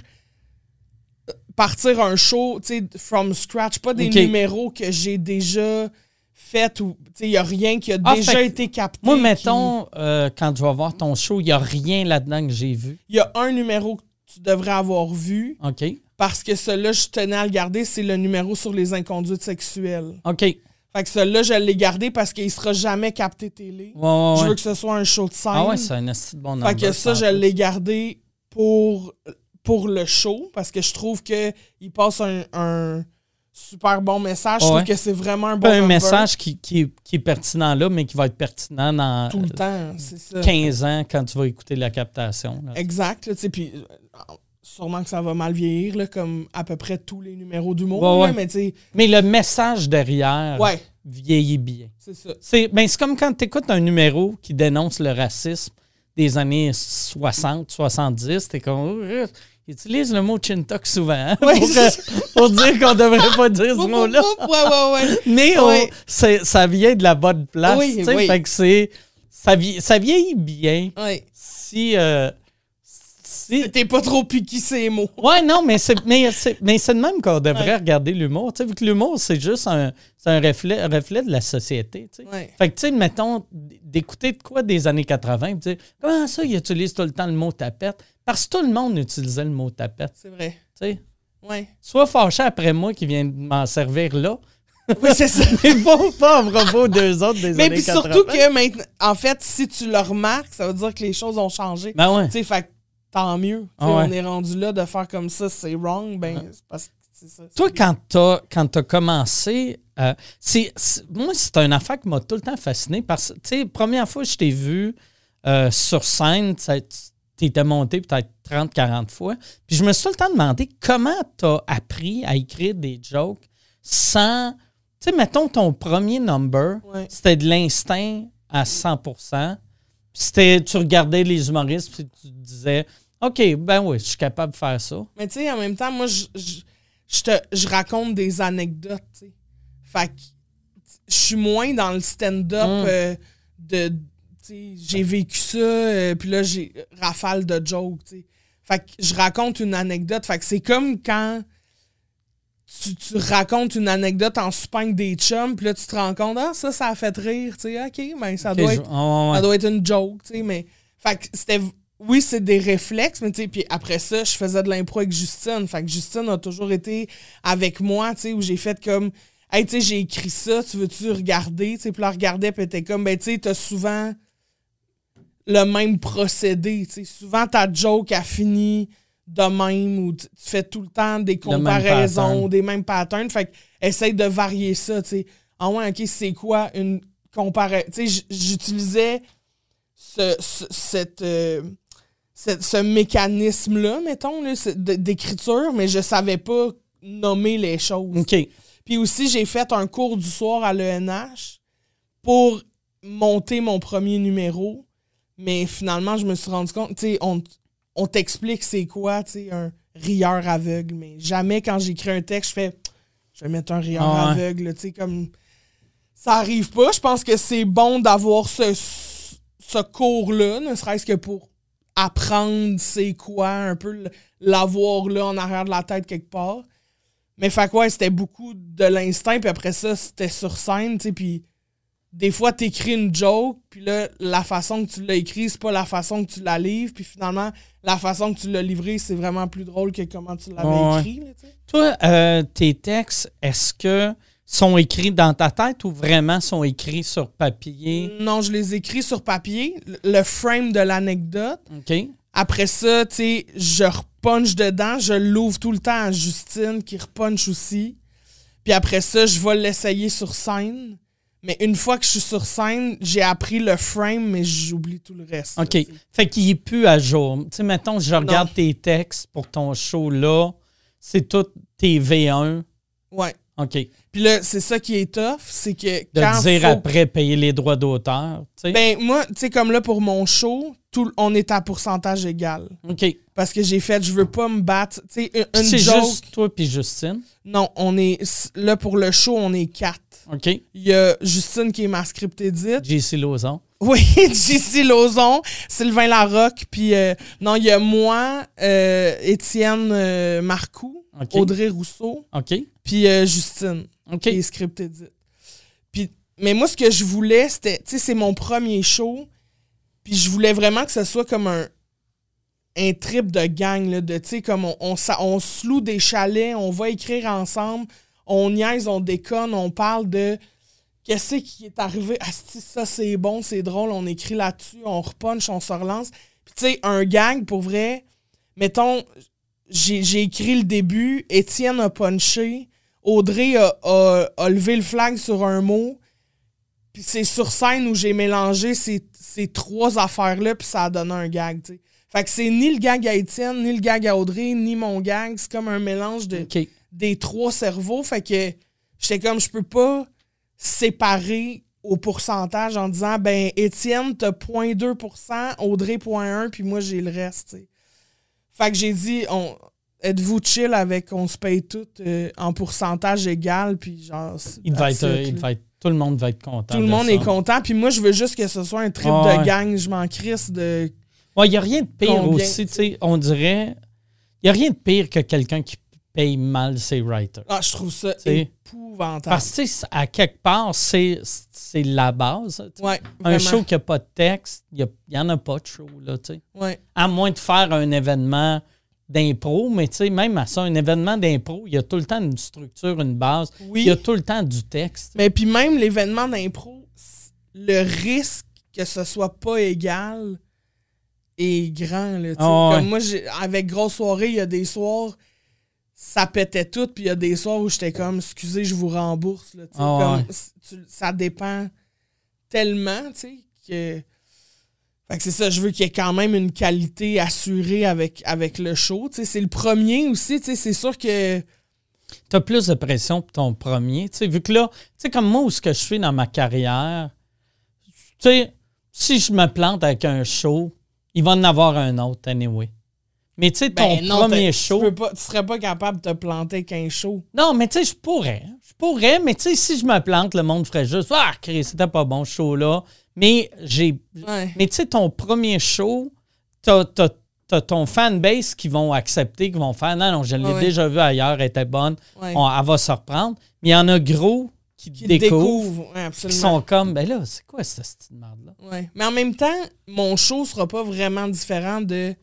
euh, partir un show, tu sais, from scratch, pas des numéros que j'ai déjà fait ou, tu sais, il y a rien qui a Ah, déjà fait été capté. Moi, qui- mettons, euh, quand je vais voir ton show, il n'y a rien là-dedans que j'ai vu. Il y a un numéro que tu devrais avoir vu OK. parce que celui-là, je tenais à le garder, c'est le numéro sur les inconduites sexuelles. OK. Fait que celui-là, je l'ai gardé parce qu'il sera jamais capté télé. ouais, Je veux que ce soit un show de scène. Ah ouais, c'est un de bon Fait que ça, je l'ai gardé pour, pour le show parce que je trouve que il passe un, un super bon message. Je trouve que c'est vraiment un bon un number message qui, qui est, qui est pertinent là, mais qui va être pertinent dans tout le temps. C'est ça. 15 ans quand tu vas écouter la captation. là. Exact. Puis sûrement que ça va mal vieillir, là, comme à peu près tous les numéros. Ouais, là, ouais. Mais le message derrière ouais, vieillit bien. c'est ça. C'est ben, comme quand tu écoutes un numéro qui dénonce le racisme des années 60, 70, t'es comme... oh, euh, il utilise le mot chintok souvent hein, Ouais, pour, c'est euh, pour dire qu'on devrait pas dire ce mot-là. Ouais, ouais, ouais. Mais ça vient de la bonne place. Oui, oui. Fait que. Ça, vie- ça vieillit bien si... euh, T'es pas trop piqué ces mots. Ouais, non, mais c'est, mais c'est, mais c'est de même qu'on devrait regarder l'humour. Tu sais, vu que l'humour, c'est juste un, c'est un reflet, un reflet de la société. tu sais. Ouais. Fait que, tu sais, mettons, d'écouter de quoi des années 80, puis dire comment ça, ils utilisent tout le temps le mot tapette? Parce que tout le monde utilisait le mot tapette. C'est vrai. Tu sais. Ouais. Sois fâché après moi qui vient de m'en servir là. Oui, c'est ça. Mais bon, pas à propos d'eux autres des Mais années puis 80. surtout que maintenant, en fait, si tu le remarques, ça veut dire que les choses ont changé. Ben ouais. Tu sais, fait tant mieux. Tu Ah ouais. On est rendu là de faire comme ça, c'est wrong. Ben, c'est parce que c'est ça. Toi, quand t'as quand t'as commencé, euh, c'est c'est- moi c'est une affaire qui m'a tout le temps fasciné parce que tu sais, première fois que je t'ai vu euh, sur scène, ça- t'étais monté peut-être 30-40 fois. Puis je me suis tout le temps demandé comment t'as appris à écrire des jokes sans. Tu sais, mettons ton premier number, Ouais. c'était de l'instinct à 100%. Puis c'était, tu regardais les humoristes, puis tu te disais, OK, ben oui, je suis capable de faire ça. Mais tu sais, en même temps, moi, je, je, je te, je raconte des anecdotes, tu sais. Fait que je suis moins dans le stand-up Mm. euh, de. tu sais, J'ai vécu ça, euh, puis là, j'ai rafale de jokes, tu sais. Fait que je raconte une anecdote. Fait que c'est comme quand tu, tu racontes une anecdote en avec des chums, puis là, tu te rends compte, ah, ça, ça a fait rire, tu sais. OK, ben, ça doit je- être ouais, ça doit être une joke, tu sais, mais. Fait que c'était. Oui, c'est des réflexes, mais tu sais, puis après ça, je faisais de l'impro avec Justine. Fait que Justine a toujours été avec moi, tu sais, où j'ai fait comme. Hey, tu sais, j'ai écrit ça, tu veux-tu regarder? Tu sais, puis là, elle regardait, puis était comme, ben, tu sais, t'as souvent le même procédé, tu sais. Souvent, ta joke a fini de même, ou tu fais tout le temps des même comparaisons, des mêmes patterns. Fait que essaye de varier ça, tu sais. Ah ouais, OK, c'est quoi une comparaison? Tu sais, j'utilisais ce, ce- cette, euh, cette- ce mécanisme-là, mettons, là, d'écriture, mais je savais pas nommer les choses. OK. Puis aussi, j'ai fait un cours du soir à l'ENH pour monter mon premier numéro. Mais finalement, je me suis rendu compte, tu sais, on, on t'explique c'est quoi, tu sais, un rieur aveugle. Mais jamais quand j'écris un texte, je fais, je vais mettre un rieur Ah ouais. aveugle, tu sais, comme. Ça arrive pas. Je pense que c'est bon d'avoir ce, ce cours-là, ne serait-ce que pour apprendre c'est quoi, un peu l'avoir là en arrière de la tête quelque part. Mais fait quoi, c'était beaucoup de l'instinct, puis après ça, c'était sur scène, tu sais, puis des fois, t'écris une joke, puis là, la façon que tu l'as écrit, c'est pas la façon que tu la livres, puis finalement, la façon que tu l'as livré, c'est vraiment plus drôle que comment tu l'avais Ouais. écrit, là. Toi, euh, tes textes, est-ce que sont écrits dans ta tête ou vraiment sont écrits sur papier? Non, je les écris sur papier, le- frame de l'anecdote. OK. Après ça, tu sais, je repunch dedans, je l'ouvre tout le temps à Justine qui repunch aussi. Puis après ça, je vais l'essayer sur scène. Mais une fois que je suis sur scène, j'ai appris le frame, mais j'oublie tout le reste. OK. Fait qu'il est plus à jour. Tu sais, mettons, je regarde tes textes pour ton show là, c'est tout tes V1. Ouais. OK. Puis là, c'est ça qui est tough, c'est que De quand dire faut- après payer les droits d'auteur. Tu sais. Ben, moi, tu sais, comme là, pour mon show, tout, on est à pourcentage égal. OK. Parce que j'ai fait, je veux pas me battre. Tu sais, une, C'est joke. juste toi puis Justine? Non, on est. Là, pour le show, on est quatre. OK. Il y a Justine qui est ma script edit. JC Lauzon. Oui, JC Lauzon, Sylvain Larocque, puis euh, non, il y a moi, euh, Étienne euh, Marcoux. Audrey Rousseau, OK. Puis euh, Justine, qui est script edit. Puis, mais moi, ce que je voulais, c'était, tu sais, c'est mon premier show, puis je voulais vraiment que ce soit comme un, un trip de gang, là, de, tu sais, comme on, on, on se loue des chalets, on va écrire ensemble, on niaise, on déconne, on parle de qu'est-ce qui est arrivé. Asti, ça c'est bon, c'est drôle, on écrit là-dessus, on repunch, on se relance. Puis tu sais, un gang, pour vrai, mettons, j'ai j'ai écrit le début, Étienne a punché, Audrey a, a- a levé le flag sur un mot, puis c'est sur scène où j'ai mélangé ces, ces trois affaires-là, puis ça a donné un gag, tu sais. Fait que c'est ni le gag à Étienne, ni le gag à Audrey, ni mon gag. C'est comme un mélange de, des trois cerveaux. Fait que j'étais comme, je peux pas séparer au pourcentage en disant, ben, Étienne, t'as 0.2%, Audrey, 0.1%, puis moi, j'ai le reste, tu sais. Fait que j'ai dit, on, êtes-vous chill avec on se paye tout euh, en pourcentage égal, puis genre. Il va être, euh, il va être- tout le monde va être content. Tout le de monde ça. est content, puis moi, je veux juste que ce soit un trip Ah de ouais. gang. Je m'en crisse de. Ouais, il n'y a rien de pire Combien, aussi, tu sais, on dirait. Il n'y a rien de pire que quelqu'un qui paye mal ses writers. Ah, je trouve ça épouvantable. Parce que, à quelque part, c'est la base. Ouais, Un show qui n'a pas de texte, il n'y en a pas de show, là, tu sais. Ouais. À moins de faire un événement d'impro, mais tu sais, même à ça, un événement d'impro, il y a tout le temps une structure, une base. Oui. Il y a tout le temps du texte. Mais puis même l'événement d'impro, le risque que ce soit pas égal est grand. Là, ouais. Comme moi, avec Grosse Soirée, il y a des soirs, ça pétait tout, puis il y a des soirs où j'étais comme, excusez, je vous rembourse. Là. Ah Comme, ouais. c- tu- ça dépend tellement, tu sais, que... Fait que c'est ça, je veux qu'il y ait quand même une qualité assurée avec, avec le show. C'est le premier aussi, c'est sûr que... tu as plus de pression pour ton premier. Vu que là, tu sais, comme moi, où ce que je fais dans ma carrière, tu si je me plante avec un show, il va en avoir un autre, anyway. Mais tu sais, ton Ben non, premier t'as- show. Tu, peux pas, tu serais pas capable de te planter qu'un show. Non, mais tu sais, je pourrais. Je pourrais, mais tu sais, si je me plante, le monde ferait juste Ah, Chris, c'était pas bon, ce show-là. Mais j'ai. Ouais. Mais tu sais, ton premier show, t'as, t'as- t'as ton fanbase qui vont accepter, qui vont faire Non, non, je l'ai Ouais. déjà vu ailleurs, elle était bonne, Ouais. on- elle va se reprendre. Mais il y en a gros qui, qui découvrent, qui sont comme Ben là, c'est quoi cette petite merde-là? Mais en même temps, mon show sera pas vraiment différent de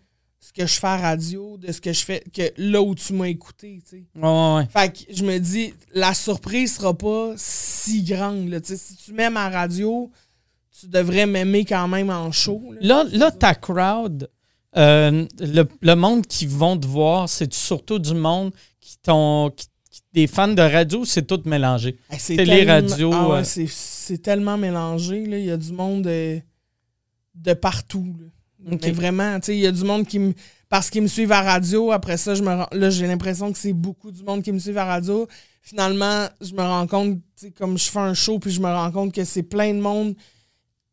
ce que je fais à radio, de ce que je fais que là où tu m'as écouté. tu sais. Ouais, ouais, ouais. Fait que je me dis, la surprise sera pas si grande. Là, tu sais. si tu m'aimes à radio, tu devrais m'aimer quand même en show. là. Là, là ta crowd, euh, le, le monde qui vont te voir, c'est surtout du monde qui t'ont. des fans de radio, c'est tout mélangé. Hey, c'est Télé, tellement- radio, ah ouais, euh. c'est- tellement mélangé. là. Il y a du monde euh, de partout. là. Ok. Mais vraiment, tu sais, il y a du monde qui me. Parce qu'ils me suivent à radio, après ça, je me là, j'ai l'impression que c'est beaucoup du monde qui me suivent à radio. Finalement, je me rends compte, comme je fais un show, puis je me rends compte que c'est plein de monde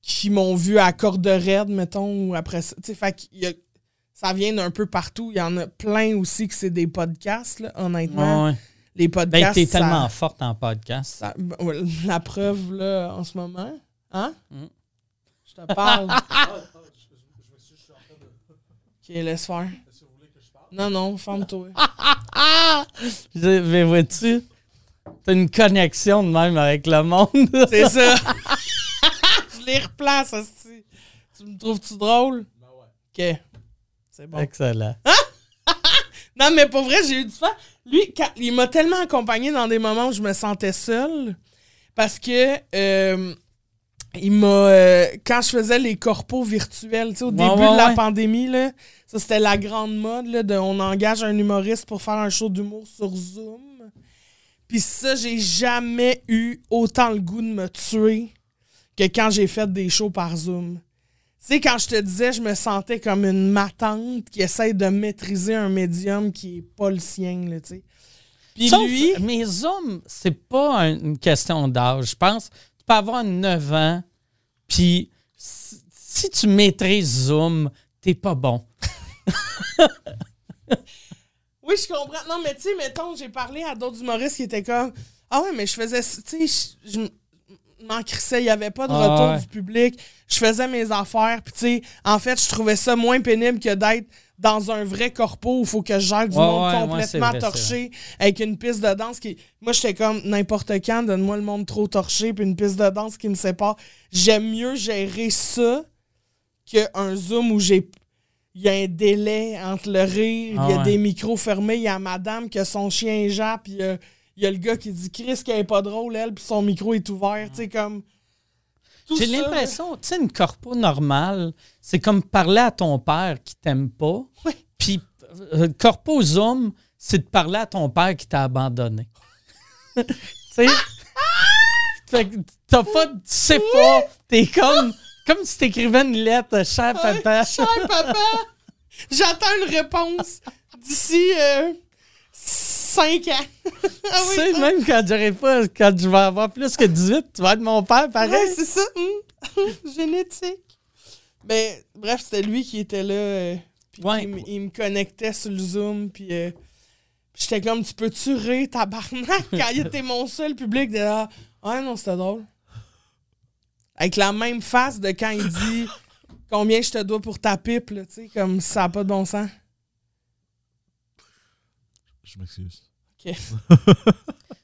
qui m'ont vu à Corde Raide, mettons, ou après ça. Tu sais, fait y a- ça vient d'un peu partout. Il y en a plein aussi que c'est des podcasts, là, honnêtement. Ouais, ouais. Les Ben, podcasts. t'es ça- tellement forte en podcast. ça- ben, la preuve, là, en ce moment. Hein? Mm. Je te parle. ok, laisse faire. Non, non, ferme-toi. Je- Mais vois-tu, t'as une connexion de même avec le monde. C'est ça. Les replace, hostie. Tu me trouves-tu drôle? Ok. C'est bon. Excellent. Non, mais pour vrai, j'ai eu du fun. Lui, quand- il m'a tellement accompagné dans des moments où je me sentais seule. Parce que euh, il m'a. euh, quand je faisais les corpos virtuels, tu sais, au Ouais, début ouais, de la ouais. pandémie, là, ça c'était la grande mode, là, de on engage un humoriste pour faire un show d'humour sur Zoom. Puis ça, j'ai jamais eu autant le goût de me tuer que quand j'ai fait des shows par Zoom. Tu sais, quand je te disais, je me sentais comme une matante qui essaie de maîtriser un médium qui est pas le sien, là, tu sais. Puis Sauf, lui, mais Zoom, c'est pas un- une question d'âge. Je pense tu peux avoir 9 ans, puis si, si tu maîtrises Zoom, t'es pas bon. oui, je comprends. Non, mais tu sais, mettons, j'ai parlé à d'autres humoristes qui étaient comme Ah ouais, mais je faisais. Tu sais, je m'en crissais, il n'y avait pas de Ah retour ouais. du public. Je faisais mes affaires, puis tu sais, en fait, je trouvais ça moins pénible que d'être dans un vrai corpo où il faut que je gère du Ouais, monde ouais, complètement vrai, torché avec une piste de danse qui. Moi, j'étais comme n'importe quand, donne-moi le monde trop torché, puis une piste de danse qui me sépare. J'aime mieux gérer ça qu'un Zoom où j'ai. Il y a un délai entre le rire, Ah il y a ouais. des micros fermés, il y a madame qui a son chien jappe, puis euh, il y a le gars qui dit Chris qu'elle est pas drôle, elle, puis son micro est ouvert, tu sais, comme. J'ai l'impression, tu sais, une corpo normale, c'est comme parler à ton père qui t'aime pas. Ouais. Puis, euh, corpo Zoom, c'est de parler à ton père qui t'a abandonné. tu sais? fait que t'as pas, tu sais pas, t'es comme, comme si t'écrivais une lettre, cher Ouais, papa. cher papa, j'attends une réponse d'ici 5 ans. ah Tu sais, même quand j'aurai pas, quand je vais avoir plus que 18, tu vas être mon père pareil. Ouais, c'est ça. hum. Génétique. Mais bref, c'était lui qui était là. euh, puis Ouais. il, me- il me connectait sur le Zoom. Puis euh, j'étais comme, tu peux tuer tabarnak quand il était mon seul public. De là, ouais, non, c'était drôle. Avec la même face de quand il dit combien je te dois pour ta pipe, là, tu sais, comme ça n'a pas de bon sens. Je m'excuse.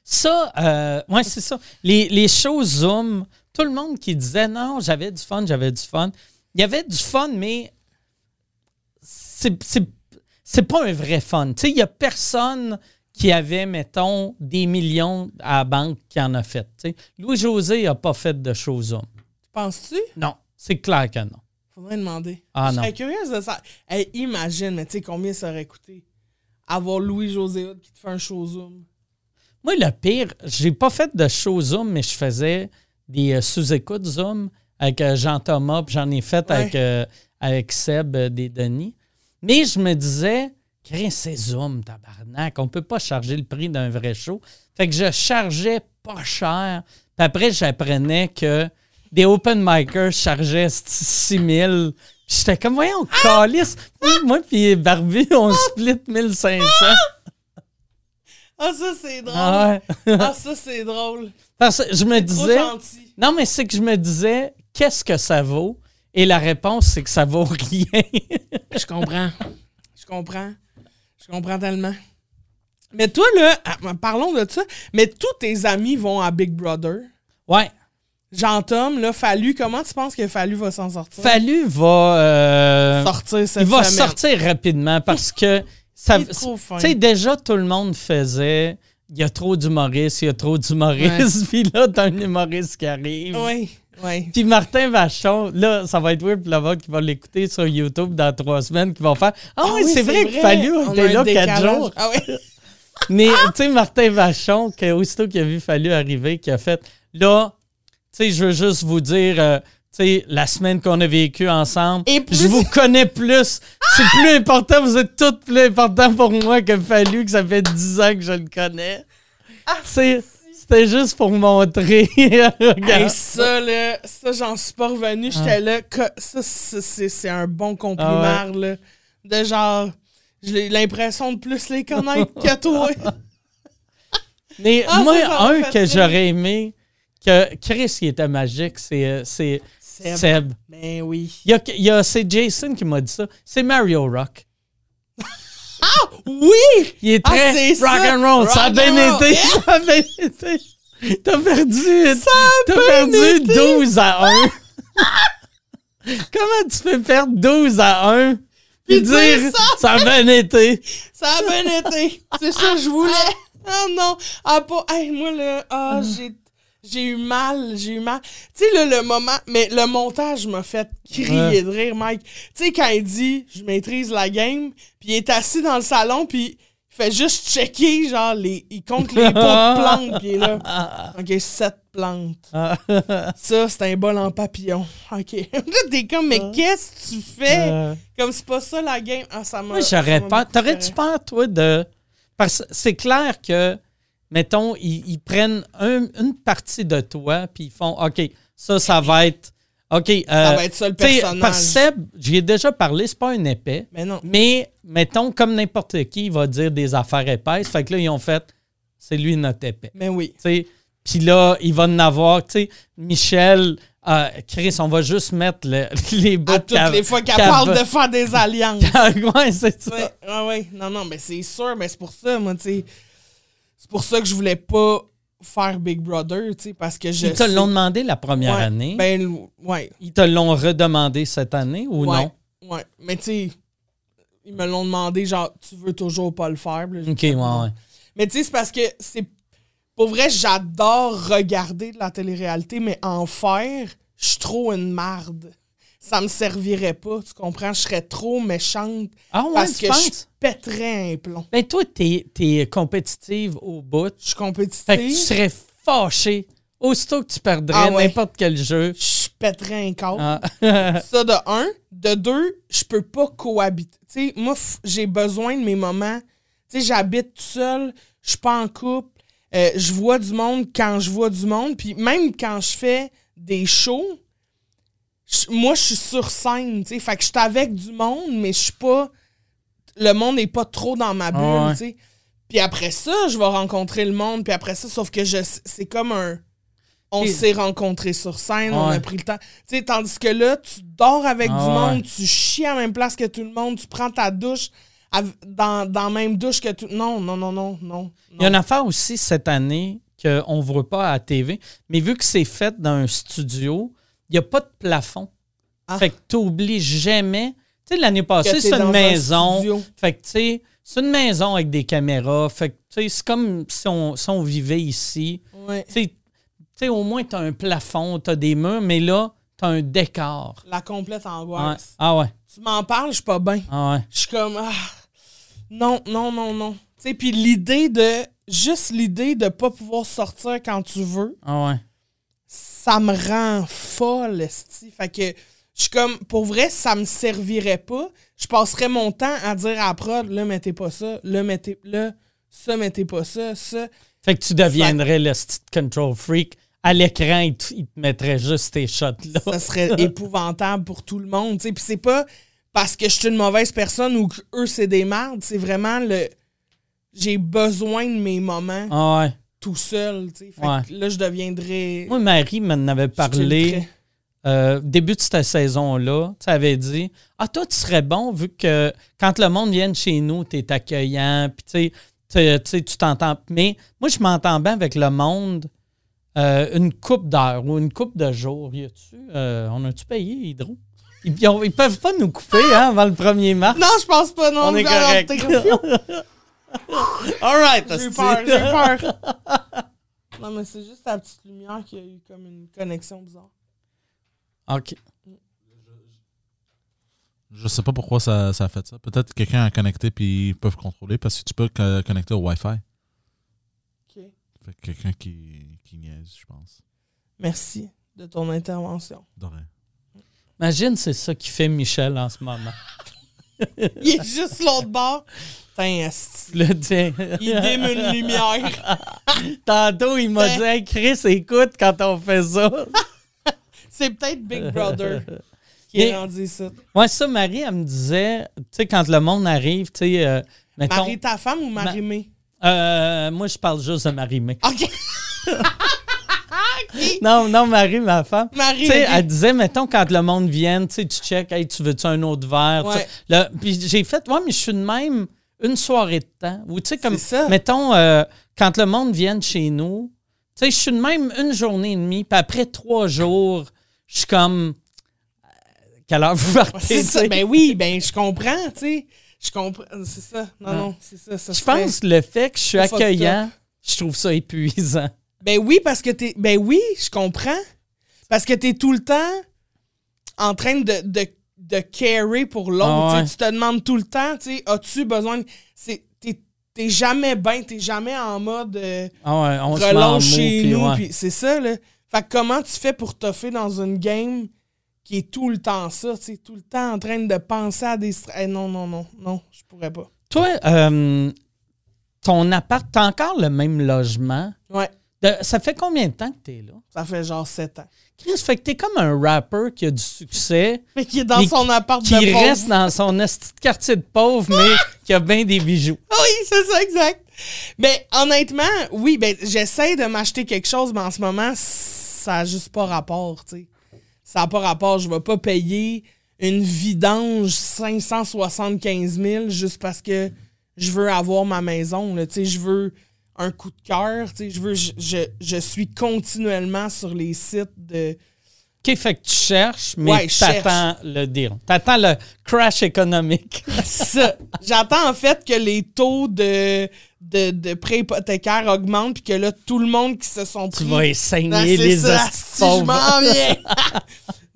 Ça, euh, ouais, c'est ça. Les, les shows Zoom, tout le monde qui disait non, j'avais du fun, j'avais du fun. Il y avait du fun, mais c'est, c'est- c'est pas un vrai fun. Tu sais, il y a personne qui avait, mettons, des millions à la banque qui en a fait. tu sais. Louis-José n'a pas fait de choses Zoom. Penses-tu? Non, c'est clair que non. Faudrait demander. Ah, Je non. serais curieuse de ça. Hey, imagine, mais tu sais combien ça aurait coûté? Avoir Louis-José qui te fait un show Zoom. Moi, le pire, j'ai pas fait de show Zoom, mais je faisais des euh, sous-écoutes Zoom avec euh, Jean-Thomas, puis j'en ai fait Ouais. avec, euh, avec Seb euh, des Denis. Mais je me disais, Chris, c'est Zoom, tabarnak. On peut pas charger le prix d'un vrai show. Fait que je chargeais pas cher. Puis après, j'apprenais que des open micers chargeaient 6 000. Puis j'étais comme, voyons, calice. Moi, moi puis Barbie, on split 1500. Ah, ça, c'est drôle. Ah ouais. Ah, ça, c'est drôle. Parce que je me Trop disais. gentil. Non, mais c'est que je me disais, qu'est-ce que ça vaut? Et la réponse, c'est que ça vaut rien. Je comprends. Je comprends. Je comprends tellement. Mais toi, là, ah, parlons de ça. Mais tous tes amis vont à Big Brother. ouais. Jean-Tom, là, Fallu, comment tu penses que Fallu va s'en sortir? Fallu va. euh, sortir cette il va semaine. sortir rapidement parce que. Ça. Tu sais, déjà, tout le monde faisait. Il y a trop d'humoristes, il y a trop d'humoristes. Puis là, t'as un humoriste qui arrive. Oui, oui. Puis Martin Vachon, là, ça va être weird pour le monde qui va l'écouter sur YouTube dans trois semaines, qui vont faire Ah, oui, c'est vrai, que Fallu On était là quatre jours. Ah oui. Mais, tu sais, Martin Vachon, que, aussitôt qu'il a vu Fallu arriver, qui a fait Là, sais, je veux juste vous dire, euh, tu sais, la semaine qu'on a vécue ensemble, Et plus- je vous connais plus. C'est plus important, vous êtes toutes plus importants pour moi que Fallu, que ça fait 10 ans que je le connais. Ah, C'est- C'était juste pour montrer. Regarde. Hey, ça, là, ça, j'en suis pas revenu. J'étais là. Ça, c'est- un bon compliment, Ah là. De genre, j'ai l'impression de plus les connaître que toi. Mais Ah, moi, ça, ça m'a un que j'aurais aimé, que Chris, qui était magique, c'est euh, c'est Seb. Seb. Ben oui. Il y a, il y a- c'est Jason qui m'a dit ça. C'est Mario Rock. Oui! Il est Ah, très c'est rock ça. and roll. Ça a Rock bien été. Ça a bien été. T'as perdu. T'as perdu été. 12 à 1. Comment tu peux perdre 12 à 1 puis dire ça. ça a bien été? Ça a bien été. C'est ça que je voulais. Ah non. Ah, pas. Hey, moi, là, ah, j'ai. J'ai eu mal, j'ai eu mal. Tu sais, là, le moment, mais le montage m'a fait crier Ouais. de rire, Mike. Tu sais, quand il dit, je maîtrise la game, puis il est assis dans le salon, puis il fait juste checker, genre, les, il compte les pots de plantes, puis il est là. OK, sept plantes. Ça, c'est un bol en papillon. OK. Là, t'es comme, mais qu'est-ce que tu fais? Comme c'est pas ça la game. Ah, ça m'a. Moi, j'aurais beaucoup T'aurais-tu peur, toi, de. Parce que c'est clair que, mettons, ils, ils prennent un- une partie de toi, puis ils font OK, ça, ça va être. OK. euh, Ça va être ça le personnage. Parce que Seb, j'y ai déjà parlé, c'est pas un épais. Mais non. Mais, mettons, comme n'importe qui, il va dire des affaires épaisses. Fait que là, ils ont fait c'est lui notre épais. Mais oui. Puis là, il va en avoir, tu sais, Michel, euh, Chris, on va juste mettre le- les bouts À toutes les fois qu'elle parle de faire des alliances. ouais, c'est ça. Ouais, ouais, ouais. Non, non, mais c'est sûr, mais c'est pour ça, moi, tu sais. C'est pour ça que je voulais pas faire Big Brother, tu sais, parce que je. Ils te sais- l'ont demandé la première Ouais, année. Ben, ouais. Ils te l'ont redemandé cette année ou ouais, non? Ouais. Mais tu sais, ils me l'ont demandé, genre, tu veux toujours pas le faire. Là, Ok, ouais, ouais. Mais tu sais, c'est parce que c'est. Pour vrai, j'adore regarder de la télé-réalité, mais en faire, je suis trop une marde. Ça me servirait pas, tu comprends? Je serais trop méchante Ah ouais, parce que je pèterais un plomb. Ben toi, t'es es compétitive au bout. Je suis Fait que tu compétitive, serais fâché aussitôt que tu perdrais Ah ouais. n'importe quel jeu. je pèterais un corps. Ah. Ça, de un. De deux, je peux pas cohabiter. Tu sais, moi, j'ai besoin de mes moments. Tu sais, j'habite tout seul, je suis pas en couple, euh, je vois du monde quand je vois du monde. Puis même quand je fais des shows, moi, je suis sur scène, tu sais. Fait que je suis avec du monde, mais je suis pas... Le monde n'est pas trop dans ma bulle, Ah ouais. tu sais. Puis après ça, je vais rencontrer le monde. Puis après ça, sauf que je c'est comme un... On Et- s'est rencontrés sur scène, on Ouais. a pris le temps. Tu sais, tandis que là, tu dors avec Ah du ouais. monde, tu chies à la même place que tout le monde, tu prends ta douche dans, dans la même douche que tout... Non, non, non, non, non. Il y a une affaire aussi cette année qu'on ne voit pas à la TV, mais vu que c'est fait dans un studio, il n'y a pas de plafond. Ah. Fait que tu n'oublies jamais. Tu sais, l'année passée, c'est une un maison. Fait que, tu sais, c'est une maison avec des caméras. Fait que, tu sais, c'est comme si on, si on vivait ici. Ouais. Tu sais, au moins, tu as un plafond, tu as des murs, mais là, tu as un décor. La complète Ouais. angoisse. Ah ouais. Tu m'en parles, je suis pas bien. Ah ouais. Je suis comme ah, non, non, non, non. Tu sais, puis l'idée de juste l'idée de pas pouvoir sortir quand tu veux, Ah ouais. Ça me rend folle, esti. Fait que je suis comme pour vrai, ça me servirait pas. Je passerais mon temps à dire à la prod, là mettez pas ça, là mettez là ça mettez pas ça, ça. Fait que tu deviendrais le petit control freak. À l'écran, il te mettrait juste tes shots-là. ça serait épouvantable pour tout le monde. tu sais. Puis c'est pas parce que je suis une mauvaise personne ou que eux c'est des merdes. C'est vraiment le. J'ai besoin de mes moments Ah ouais. Tout seul. tu sais. Fait Ouais. que là, je deviendrais. Moi, Marie m'en avait parlé. euh, début de cette saison-là, tu avais dit Ah, toi, tu serais bon vu que quand le monde vient chez nous, tu es accueillant, puis tu t'entends. Mais moi, je m'entends bien avec le monde euh, une coupe d'heures ou une coupe de jours. Y a-tu, euh, on a-tu payé Hydro? Ils, ils peuvent pas nous couper hein, avant le 1er mars. Non, je pense pas, non. on est correct. All right, J'ai peur, peur. non, mais c'est juste la petite lumière qui a eu comme une connexion bizarre. OK. Je sais pas pourquoi ça, ça a fait ça. Peut-être que quelqu'un a connecté puis ils peuvent contrôler parce que tu peux co- connecter au Wi-Fi. OK. Fait que quelqu'un qui, qui niaise, je pense. Merci de ton intervention. De rien. Imagine, c'est ça qui fait Michel en ce moment. Il est juste l'autre bord. Putain. Le il dîme une lumière. Tantôt, il m'a dit Hey, Chris, écoute quand on fait ça. C'est peut-être Big Brother qui Mais- est rendu ça. Moi, ça, Marie, elle me disait, tu sais, quand le monde arrive, tu sais, euh, mettons. Marie ta femme ou Marie-Mé? Euh, moi, je parle juste de Marie-Mé. OK. Non, non, Marie, ma femme. Marie, elle disait, mettons, quand le monde vient, tu sais, tu check, hey, tu veux-tu un autre verre? Puis j'ai fait, ouais, mais je suis de même une soirée de temps. Ou tu sais, comme, ça. mettons, euh, quand le monde vient chez nous, tu sais, je suis de même une journée et demie, puis après trois jours, je suis comme, euh, quelle heure vous partez? Ça. Ben oui, ben je comprends, tu sais. Je comprends. C'est ça. Non, non, c'est ça. ça Je pense que le fait que je suis accueillant, je trouve ça épuisant. Ben oui, parce que t'es. Ben oui, je comprends. Parce que t'es tout le temps en train de, de, de carry pour l'autre. Ah ouais. Tu te demandes tout le temps, tu sais, as-tu besoin de. c'est- T'es t'es jamais bien, t'es jamais en mode euh, Ah ouais, on relâche chez nous. ouais. c'est ça, là. Fait que comment tu fais pour toffer dans une game qui est tout le temps ça, tu sais, tout le temps en train de penser à des. Eh, non, non, non, non, je pourrais pas. Toi, euh, ton appart, t'as encore le même logement? Ouais, De- ça fait combien de temps que t'es là? ça fait genre 7 ans. Chris, fait que t'es comme un rapper qui a du succès, Mais qui est dans son appart qui de pauvre. reste dans son petit quartier de pauvre, mais qui a bien des bijoux. Oui, c'est ça, exact. Mais honnêtement, oui, ben j'essaie de m'acheter quelque chose, mais en ce moment, ça n'a juste pas rapport, tu sais. Ça n'a pas rapport. Je vais pas payer une vidange 575 000 juste parce que je veux avoir ma maison, tu sais. Je veux un coup de cœur, tu sais. Je veux... Je, je, je suis continuellement sur les sites de... OK, fait que tu cherches, mais Ouais, t'attends le deal. T'attends le crash économique. ça. J'attends en fait que les taux de, de, de prêts hypothécaires augmentent puis que là, tout le monde qui se sont tu pris... vas Ah, essayer c'est les ça, hosties si je pauvres. m'en viens.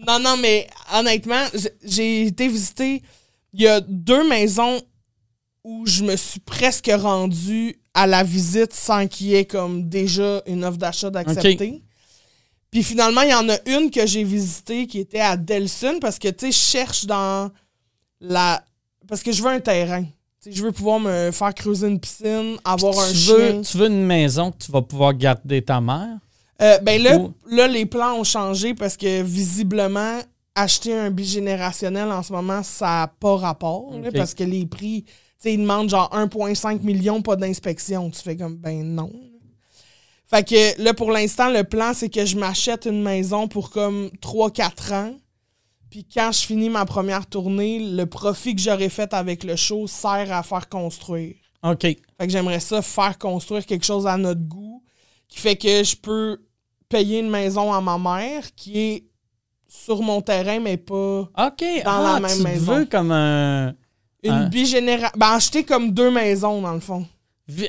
non, non, mais honnêtement, j'ai été visiter. Il y a deux maisons où je me suis presque rendu à la visite sans qu'il y ait comme déjà une offre d'achat d'accepter. Puis finalement, il y en a une que j'ai visitée qui était à Delson parce que, tu sais, je cherche dans la. Parce que je veux un terrain. Je veux pouvoir me faire creuser une piscine, avoir un tu, chien. veux, tu veux une maison que tu vas pouvoir garder ta mère? Euh, ben là, Ou- là, les plans ont changé parce que visiblement, acheter un bigénérationnel en ce moment, ça n'a pas rapport. là, parce que les prix, sais, ils demandent genre 1,5 million, pas d'inspection. Tu fais comme, ben non. Fait que là, pour l'instant, le plan, c'est que je m'achète une maison pour comme 3-4 ans. Puis quand je finis ma première tournée, le profit que j'aurais fait avec le show sert à faire construire. OK. Fait que j'aimerais ça faire construire quelque chose à notre goût qui fait que je peux payer une maison à ma mère qui est sur mon terrain, mais pas. Dans ah, la même tu maison. veux comme un... une Un- bigénération. Ben, acheter comme deux maisons, dans le fond.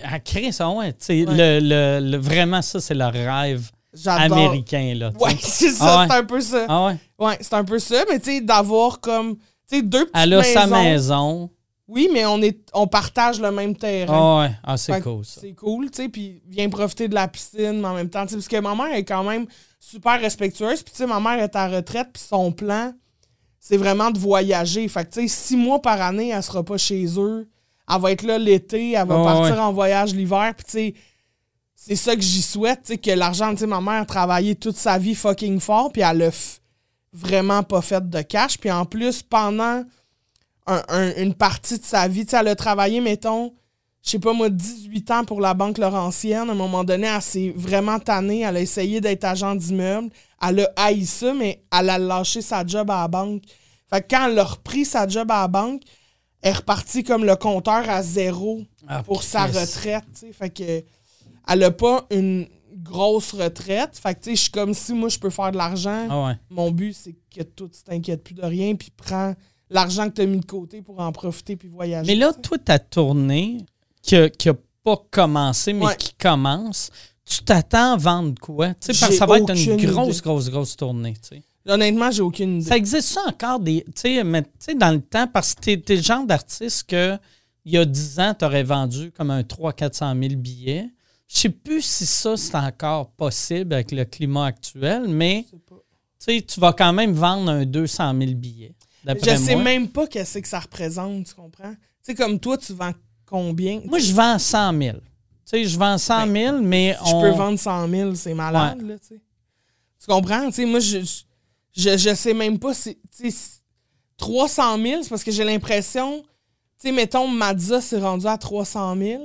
Ah, Chris, ah ouais. Le, le- le- vraiment, ça, c'est le rêve américain, là. Ouais, c'est ça, Ah ouais. c'est un peu ça. Ah ouais. Ouais, c'est un peu ça, mais tu sais, d'avoir comme. Tu sais, deux petites Elle a maisons. sa maison. Oui, mais on, est, on partage le même terrain. Ah ouais. Ah, c'est cool, ça. C'est cool, tu sais, puis viens profiter de la piscine mais en même temps, tu sais, parce que ma mère est quand même super respectueuse, puis tu sais, ma mère est à retraite, puis son plan, c'est vraiment de voyager. Fait que, tu sais, six mois par année, elle sera pas chez eux. Elle va être là l'été, elle va partir ouais. en voyage l'hiver, puis tu sais, c'est ça que j'y souhaite, tu sais, que l'argent, tu sais, ma mère a travaillé toute sa vie fucking fort, puis elle a vraiment pas fait de cash, puis en plus, pendant un- un- une partie de sa vie, tu sais, elle a travaillé, mettons, je sais pas moi, 18 ans pour la Banque Laurentienne. À un moment donné, elle s'est vraiment tannée. Elle a essayé d'être agent d'immeuble. Elle a haï ça, mais elle a lâché sa job à la banque. Fait que quand elle a repris sa job à la banque, elle est repartie comme le compteur à zéro Ah, pour sa retraite. Fait que elle a pas une grosse retraite. Fait que tu sais, je suis comme si moi je peux faire de l'argent. Ah ouais. Mon but, c'est que toi, tu t'inquiètes plus de rien, puis prends l'argent que tu as mis de côté pour en profiter puis voyager. Mais là, toi, ta tournée qui a, qui a pas commencé, mais Ouais. qui commence, tu t'attends à vendre quoi? Tu sais, parce que ça va être une grosse, idée. grosse, grosse tournée. tu sais. Honnêtement, j'ai aucune idée. Ça existe ça encore des. Tu sais, mais tu sais, dans le temps, parce que t'es, t'es le genre d'artiste que il y a 10 ans, tu aurais vendu comme un 300-400 000 billets. Je sais plus si ça, c'est encore possible avec le climat actuel, mais sais tu sais, tu vas quand même vendre un 200 000 billets. Je sais moi. même pas qu'est-ce que ça représente, tu comprends? Tu sais, comme toi, tu vends combien? Moi, je vends 100 000. Tu sais, je vends 100 000, mais Je on... peux vendre 100 000, c'est malade, là, tu sais. Tu comprends? Tu sais, moi, je, je, je sais même pas si... Tu sais, 300 000, c'est parce que j'ai l'impression... Tu sais, mettons, Mazza s'est rendu à 300 000,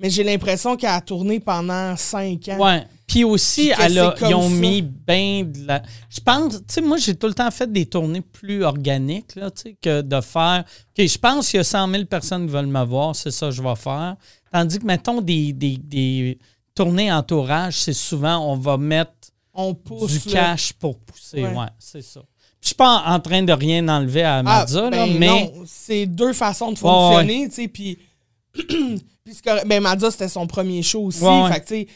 mais j'ai l'impression qu'elle a tourné pendant 5 ans. Ouais. Puis aussi, Puis elle a- ils ont ça. mis bien de la. Je pense, tu sais, moi, j'ai tout le temps fait des tournées plus organiques, là, tu sais, que de faire. OK, je pense qu'il y a 100 000 personnes qui veulent me voir, c'est ça que je vais faire. Tandis que, mettons, des, des, des tournées entourage, c'est souvent, on va mettre On pousse. du cash pour pousser. Ouais, Ouais. c'est ça. Je suis pas en train de rien enlever à Ah, Mazza, là, ben mais. non, c'est deux façons de fonctionner, tu sais, puis... Ben, Mazza, c'était son premier show aussi, fait que, tu sais,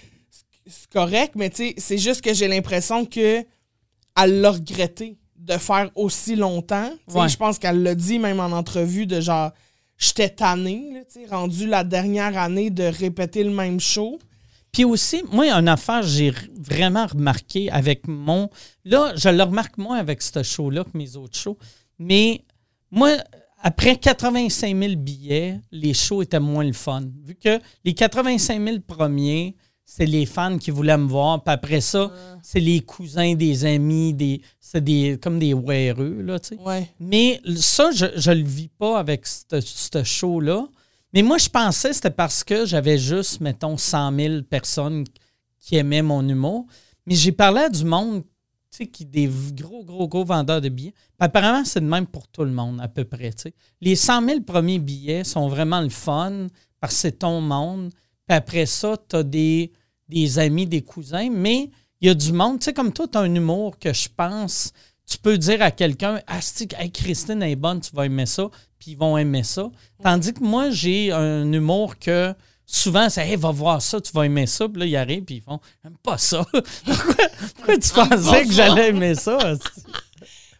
c'est correct, mais, tu sais, c'est juste que j'ai l'impression que elle l'a regretté de faire aussi longtemps. Ouais. Je pense qu'elle l'a dit même en entrevue de genre, j'étais tannée, là, rendu la dernière année de répéter le même show. Puis aussi, moi, une affaire, j'ai vraiment remarqué avec mon. Là, je le remarque moins avec ce show-là que mes autres shows. Mais moi, après 85 000 billets, les shows étaient moins le fun. Vu que les 85 000 premiers, c'est les fans qui voulaient me voir. Puis après ça, c'est les cousins, des amis, des, c'est des, comme des weareux, là, tu sais. Ouais. Mais ça, je ne le vis pas avec ce show-là. Mais moi, je pensais que c'était parce que j'avais juste, mettons, 100 000 personnes qui aimaient mon humour. Mais j'ai parlé à du monde, tu sais, qui des gros, gros, gros vendeurs de billets. Puis apparemment, c'est de même pour tout le monde, à peu près, tu sais. Les 100 000 premiers billets sont vraiment le fun parce que c'est ton monde. Puis après ça, tu as des, des amis, des cousins. Mais il y a du monde, tu sais, comme toi, tu as un humour que je pense tu peux dire à quelqu'un Ah, hey, Christine est bonne, tu vas aimer ça, puis ils vont aimer ça. Tandis que moi, j'ai un humour que souvent, c'est Hey, va voir ça, tu vas aimer ça, puis là, ils arrivent, puis ils font J'aime pas ça. pourquoi, pourquoi tu pensais que j'allais aimer ça?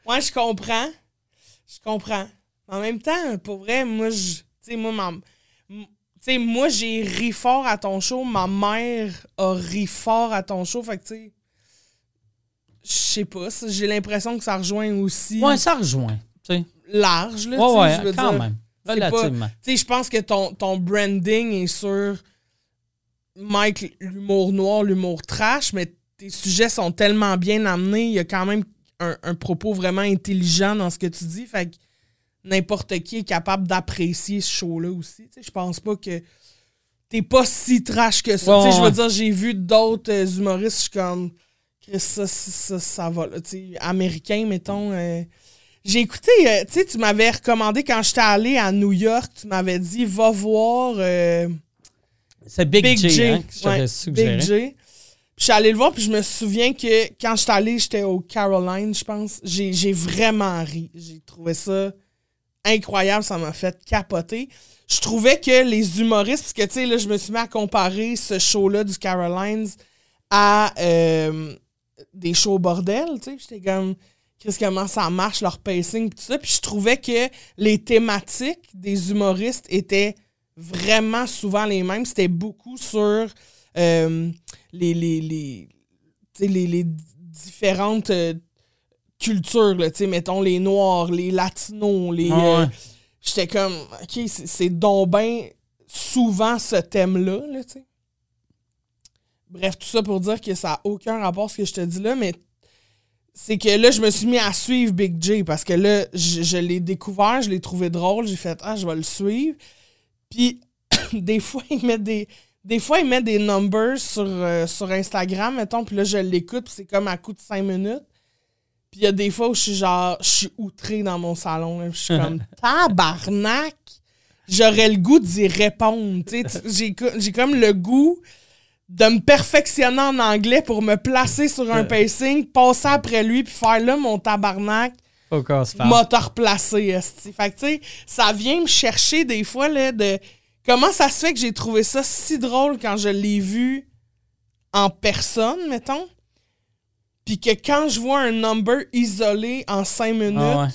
Ouais, je comprends. Je comprends. En même temps, pour vrai, moi, je. Tu sais, moi, sais, moi, j'ai ri fort à ton show. Ma mère a ri fort à ton show. Fait que, tu sais. Je sais pas. J'ai l'impression que ça rejoint aussi Ouais, ça rejoint. Large, là. tu Ouais, sais, ouais, je veux quand dire. même. Relativement. Tu sais, je pense que ton, ton branding est sur Mike, l'humour noir, l'humour trash, mais tes sujets sont tellement bien amenés. Il y a quand même un, un propos vraiment intelligent dans ce que tu dis. Fait que n'importe qui est capable d'apprécier ce show-là aussi. Je pense pas que t'es pas si trash que ça. Ouais, je ouais. veux dire, j'ai vu d'autres euh, humoristes, je suis comme, Chris, ça, ça, ça, ça va. Là, américain, mettons. euh, j'ai écouté, euh, tu sais, tu m'avais recommandé quand j'étais allé à New York, tu m'avais dit, va voir C'est Big, Big J, J. hein, que je t'avais Ouais, suggéré. Big J. Puis je suis allée le voir, puis je me souviens que quand j'étais allée, j'étais au Caroline, je pense. J'ai j'ai vraiment ri. J'ai trouvé ça incroyable, ça m'a fait capoter. Je trouvais que les humoristes, parce que tu sais, là, je me suis mis à comparer ce show-là du Carolines à euh, des shows bordel, tu sais. J'étais comme, qu'est-ce comment ça marche, leur pacing, tout ça. Puis je trouvais que les thématiques des humoristes étaient vraiment souvent les mêmes. C'était beaucoup sur euh, les, les, les, les différentes euh, cultures, là, tu sais, mettons les Noirs, les Latinos, les... Ah ouais. euh, J'étais comme, OK, c'est donc ben souvent ce thème-là, là, tu sais. Bref, tout ça pour dire que ça n'a aucun rapport à ce que je te dis là, mais c'est que là, je me suis mis à suivre Big J parce que là, je, je l'ai découvert, je l'ai trouvé drôle, j'ai fait, ah, je vais le suivre. Puis, des fois, il met des. Des fois, il met des numbers sur, euh, sur Instagram, mettons, puis là, je l'écoute, puis c'est comme à coup de 5 minutes. Puis il y a des fois où je suis genre, je suis outré dans mon salon, là, je suis comme, tabarnak! J'aurais le goût d'y répondre, J'ai co- j'ai comme le goût de me perfectionner en anglais pour me placer sur un pacing, passer après lui, puis faire là mon tabarnak, replacé, esti. Fait que, tu sais, ça vient me chercher des fois, là, de comment ça se fait que j'ai trouvé ça si drôle quand je l'ai vu en personne, mettons? Puis que quand je vois un number isolé en cinq minutes, Ah ouais.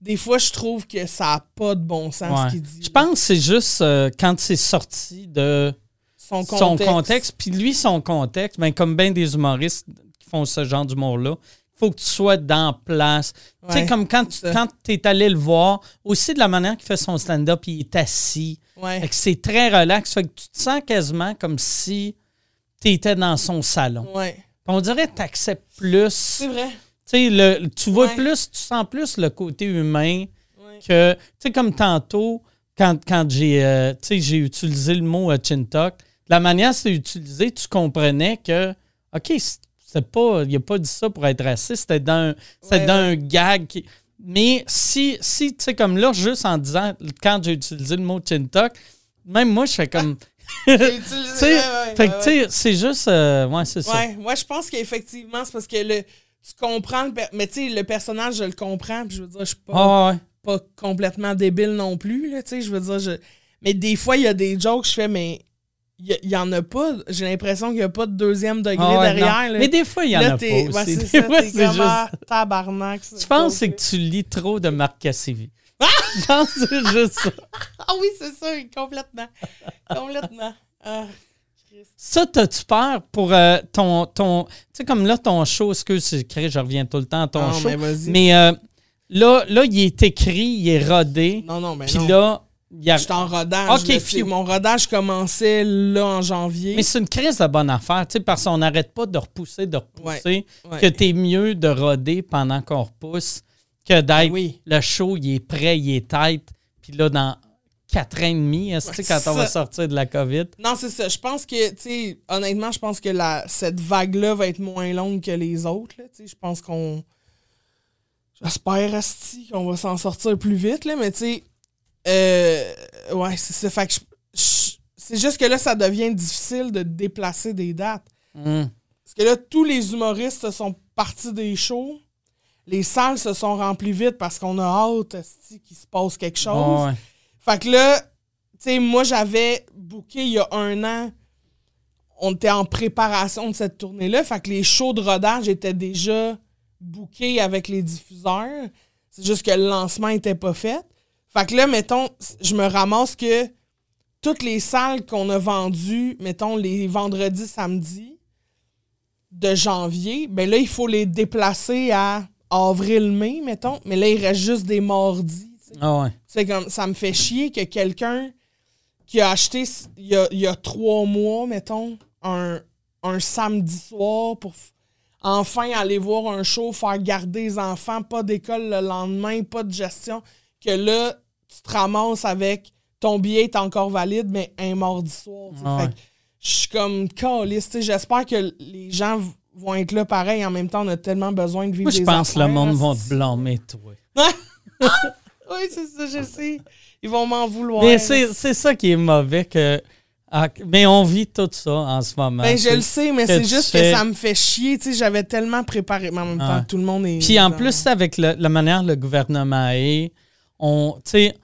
des fois, je trouve que ça n'a pas de bon sens Ouais. ce qu'il dit. Je pense que c'est juste euh, quand c'est sorti de son son contexte. Puis lui, son contexte, ben, comme bien des humoristes qui font ce genre d'humour-là, il faut que tu sois dans place. Tu sais, comme quand tu quand es allé le voir, aussi de la manière qu'il fait son stand-up, il est assis. Ouais. Fait que c'est très relax. Fait que tu te sens quasiment comme si tu étais dans son salon. Ouais. On dirait que tu acceptes plus. C'est vrai. Tu sais, le- tu vois Ouais. plus, tu sens plus le côté humain Ouais. que, tu sais, comme tantôt, quand, quand j'ai euh, j'ai utilisé le mot euh, chintok, la manière c'est utilisé, tu comprenais que, OK, c'est- pas, il a pas dit ça pour être raciste, c'était dans, un- c'était Ouais, dans un gag. qui- mais si, si tu sais, comme là, juste en disant, quand j'ai utilisé le mot chintok, même moi, je fais comme. utilisé- ouais, ouais, fait que, ouais, tu sais, c'est juste. euh, ouais, c'est ça. Ouais, moi je pense qu'effectivement, c'est parce que le, tu comprends le mais tu sais, le personnage, je le comprends, puis je veux dire, je suis pas, Ah pas complètement débile non plus, là, tu sais, je veux dire, je... mais des fois, il y a des jokes, je fais, mais il y, y en a pas, j'ai l'impression qu'il y a pas de deuxième degré Ah ouais, derrière, là. Mais des fois, il y en Là, a pas ouais, c'est juste. ah, tabarnak. Je pense que c'est que tu lis trop de Marc Cassivi. Que c'est juste ça. Ah oui, c'est ça, complètement. complètement. Ah. Ça, t'as-tu peur pour euh, ton. ton tu sais, comme là, ton show, excuse, c'est écrit, je reviens tout le temps à ton Non, show. mais vas-y. Mais euh, là, là, il est écrit, il est rodé. Non, non, mais Puis là, il y a. Je suis en rodage. Ok, là, c'est- mon rodage commençait là en janvier. Mais c'est une crise de bonne affaire, tu sais, parce qu'on n'arrête pas de repousser, de repousser, Ouais. que t'es mieux de roder pendant qu'on repousse que d'être Oui. le show, il est prêt, il est tête, puis là, dans quatre ans et demi, est-ce que Ouais, quand on va sortir de la COVID? Non, c'est ça. Je pense que, tu sais, honnêtement, je pense que la, cette vague-là va être moins longue que les autres. là, tu sais. Je pense qu'on. J'espère, Asti, qu'on va s'en sortir plus vite, là, mais tu sais. euh, ouais, c'est ça. Fait que c'est juste que là, ça devient difficile de déplacer des dates. Hum. Parce que là, tous les humoristes sont partis des shows. Les salles se sont remplies vite parce qu'on a hâte qu'il se passe quelque chose. Ouais. Fait que là, tu sais, moi, j'avais booké il y a un an. On était en préparation de cette tournée-là. Fait que les shows de rodage étaient déjà bookés avec les diffuseurs. C'est juste que le lancement n'était pas fait. Fait que là, mettons, je me ramasse que toutes les salles qu'on a vendues, mettons, les vendredis, samedis de janvier, ben là, il faut les déplacer à avril-mai, mettons. Mais là, il reste juste des sais. Ah ouais. C'est comme ça me fait chier que quelqu'un qui a acheté il y a, il y a trois mois, mettons, un, un samedi soir pour enfin aller voir un show, faire garder les enfants, pas d'école le lendemain, pas de gestion, que là, tu te ramasses avec ton billet est encore valide, mais un mardi soir. Ah ouais. Fait que je suis comme caliste. J'espère que les gens vont être là pareil. En même temps, on a tellement besoin de vivre Moi, je des pense que le monde va te blâmer, toi. Oui, c'est ça, je sais. Ils vont m'en vouloir. Mais c'est ça qui est mauvais que Ah, mais on vit tout ça en ce moment. Ben, je le sais. mais c'est juste fais- que ça me fait chier. Tu sais, j'avais tellement préparé. Mais en même temps, Ouais. tout le monde est. Puis en plus, avec le- la manière le gouvernement est, on, tu sais,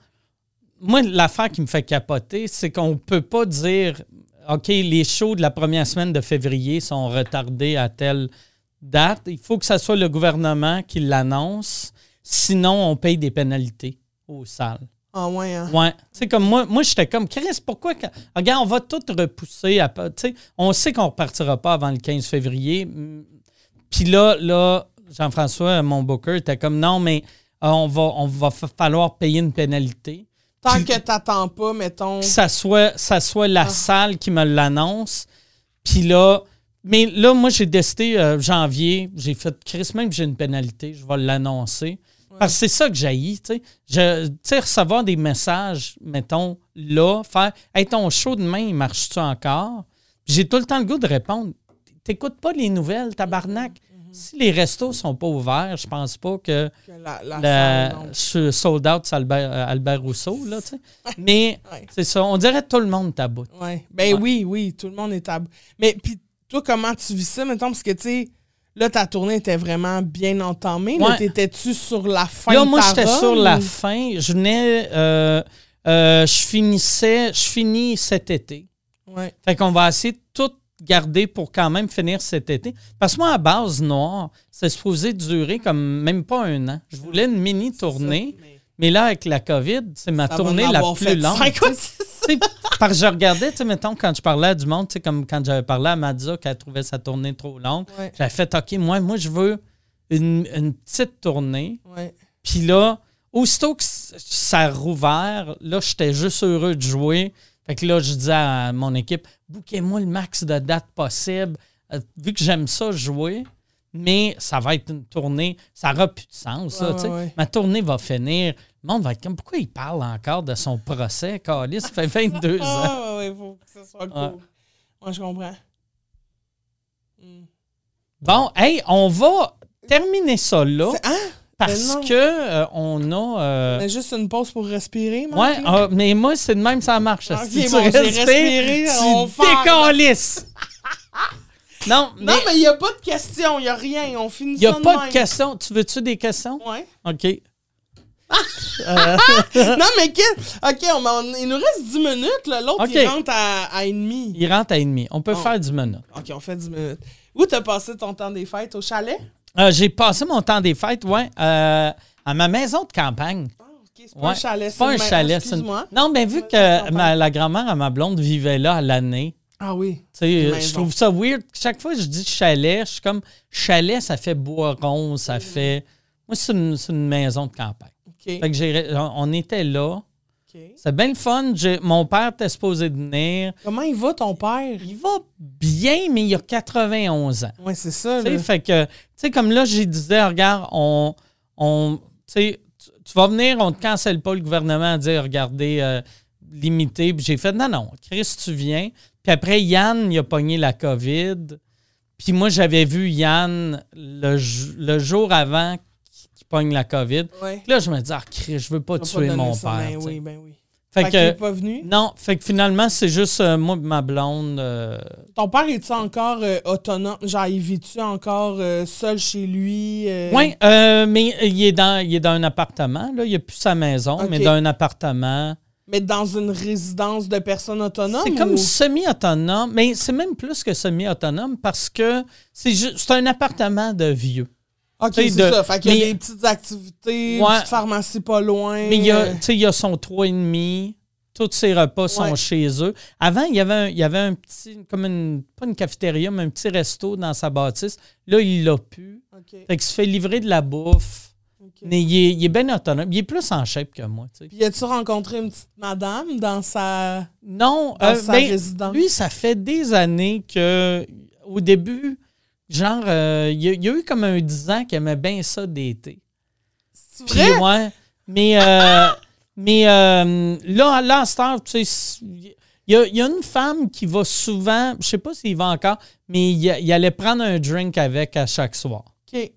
moi, l'affaire qui me fait capoter, c'est qu'on peut pas dire, OK, les shows de la première semaine de février sont retardés à telle date. Il faut que ce soit le gouvernement qui l'annonce. Sinon, on paye des pénalités aux salles. Ah, ouais, hein? Ouais. Tu sais, comme moi, moi j'étais comme, Chris, pourquoi. Regarde, on va tout repousser. À... On sait qu'on repartira pas avant le 15 février. Puis là, là, Jean-François, mon booker, était comme, non, mais euh, on, va, on va fa- falloir payer une pénalité. Tant que t'attends pas, mettons. Que ça soit, ça soit la Ah. salle qui me l'annonce. Puis là, mais là, moi, j'ai décidé euh, janvier, j'ai fait Chris, même j'ai une pénalité, je vais l'annoncer. Parce que c'est ça que j'ai, tu sais. Je- Tu sais, recevoir des messages, mettons, là, faire Hey, ton show demain, il marche-tu encore? J'ai tout le temps le goût de répondre T'écoutes pas les nouvelles, tabarnak. Si les restos sont pas ouverts, je pense pas que que la, la la, salle, non. je suis sold out Albert, euh, Albert Rousseau, là, tu sais. Mais Ouais. c'est ça, on dirait que tout le monde taboute. Ouais. Ben Ouais. oui, oui, tout le monde est à bout. Mais puis toi, comment tu vis ça, mettons, parce que tu sais, là, ta tournée était vraiment bien entamée. Ouais. t'étais-tu sur la fin Là, moi, ta j'étais sur la fin. Je venais. euh, euh, je finissais. Je finis cet été. Ouais. Fait qu'on va essayer de tout garder pour quand même finir cet été. Parce que moi, à base noire, c'est supposé durer comme même pas un an. Je voulais une mini tournée, Ça, mais mais là, avec la COVID, c'est ma ça tournée la plus longue. parce que je regardais, tu sais, mettons, quand je parlais à du monde, tu sais, comme quand j'avais parlé à Madza qu'elle trouvait sa tournée trop longue, Ouais. j'avais fait, OK, moi, moi je veux une, une petite tournée. Ouais. Puis là, aussitôt que ça a rouvert, là, j'étais juste heureux de jouer. Fait que là, je disais à mon équipe, bouquez-moi le max de dates possible. Euh, vu que j'aime ça jouer, mais ça va être une tournée, ça n'aura plus de sens. ça, Ouais, tu sais. ouais, ouais. Ma tournée va finir. Le monde va être comme, pourquoi il parle encore de son procès, Carlis? Ça fait 22 ans. Ah, ouais, ouais, faut que ça soit cool. Moi, je comprends. Hmm. Bon, hey, on va terminer ça là Hein? Parce que euh, on a. euh, Mais juste une pause pour respirer, Marc, Ouais, ah, mais moi, c'est de même ça marche. Ok, si tu bon, j'ai respires, respiré, tu on fait- décalisses. non, mais Non, mais il n'y a pas de question, il n'y a rien. On finit il n'y a ça pas de même. questions. Tu veux-tu des questions? Ouais. OK. non, mais que- OK, on, on- il nous reste 10 minutes. là. L'autre, Ok. il rentre à, à et demi. Il rentre à ennemi. On peut Oh. faire 10 minutes. OK, on fait 10 minutes. Où t'as passé ton temps des fêtes? Au chalet? Euh, J'ai passé mon temps des fêtes, ouais, euh, à ma maison de campagne. Ah, OK, c'est pas un Ouais. chalet. C'est pas un chalet. une-. Non, mais vu que ma- la grand-mère à ma blonde vivait là à l'année, Ah oui. tu sais, Une je trouve ça weird. Chaque fois que je dis chalet, je suis comme chalet, ça fait bois rond, ça fait. Moi, c'est une, maison de campagne. OK. Fait que on était là. C'est bien le fun. Mon père était supposé de venir. Comment il va, ton père? Il va bien, mais il a 91 ans. Ouais, c'est ça. Tu sais, Là. fait que, tu sais, comme là, j'ai disais, regarde, on, on, tu vas venir, on ne te cancelle pas le gouvernement à dire, regardez, euh, limité. Puis j'ai fait, non, non, Chris, tu viens. Puis après, Yann, il a pogné la COVID. Puis moi, j'avais vu Yann le, le jour avant pogne la COVID. Ouais. Là, je me dis, ah, Chris, je veux pas tuer donner mon ça. père. Ben oui, ben oui. Fait Fait est pas venu? non, fait que finalement, c'est juste euh, moi et ma blonde. euh, Ton père, est-tu encore euh, autonome? Genre, il vit-tu encore seul chez lui? Oui, euh, mais il est, dans, il est dans un appartement. Là. Il n'a plus sa maison, mais dans un appartement. Mais dans une résidence de personnes autonomes? C'est comme ou- semi-autonome, mais c'est même plus que semi-autonome parce que c'est un appartement de vieux. Ok, c'est de- ça. Fait qu'il y a mais- des petites activités, Ouais. une petite pharmacie pas loin. Mais il y a, il y a son 3,5. Tous ses repas sont chez eux. Avant, il y avait un, il y avait un petit, comme une, pas une cafétéria, mais un petit resto dans sa bâtisse. Là, il l'a plus. ok, Fait qu'il se fait livrer de la bouffe. Mais il est, il est bien autonome. Il est plus en shape que moi. tu sais. Puis as-tu rencontré une petite madame dans sa, Non, dans euh, sa ben, résidence? lui, ça fait des années que, au début, genre, euh, il y, a- il y a eu comme un 10 ans qu'il aimait bien ça d'été. C'est Puis, ouais, mais euh, mais euh, là, là, heure, tu sais, il y, y a une femme qui va souvent, je sais pas s'il va encore, mais il, il allait prendre un drink avec à chaque soir. OK.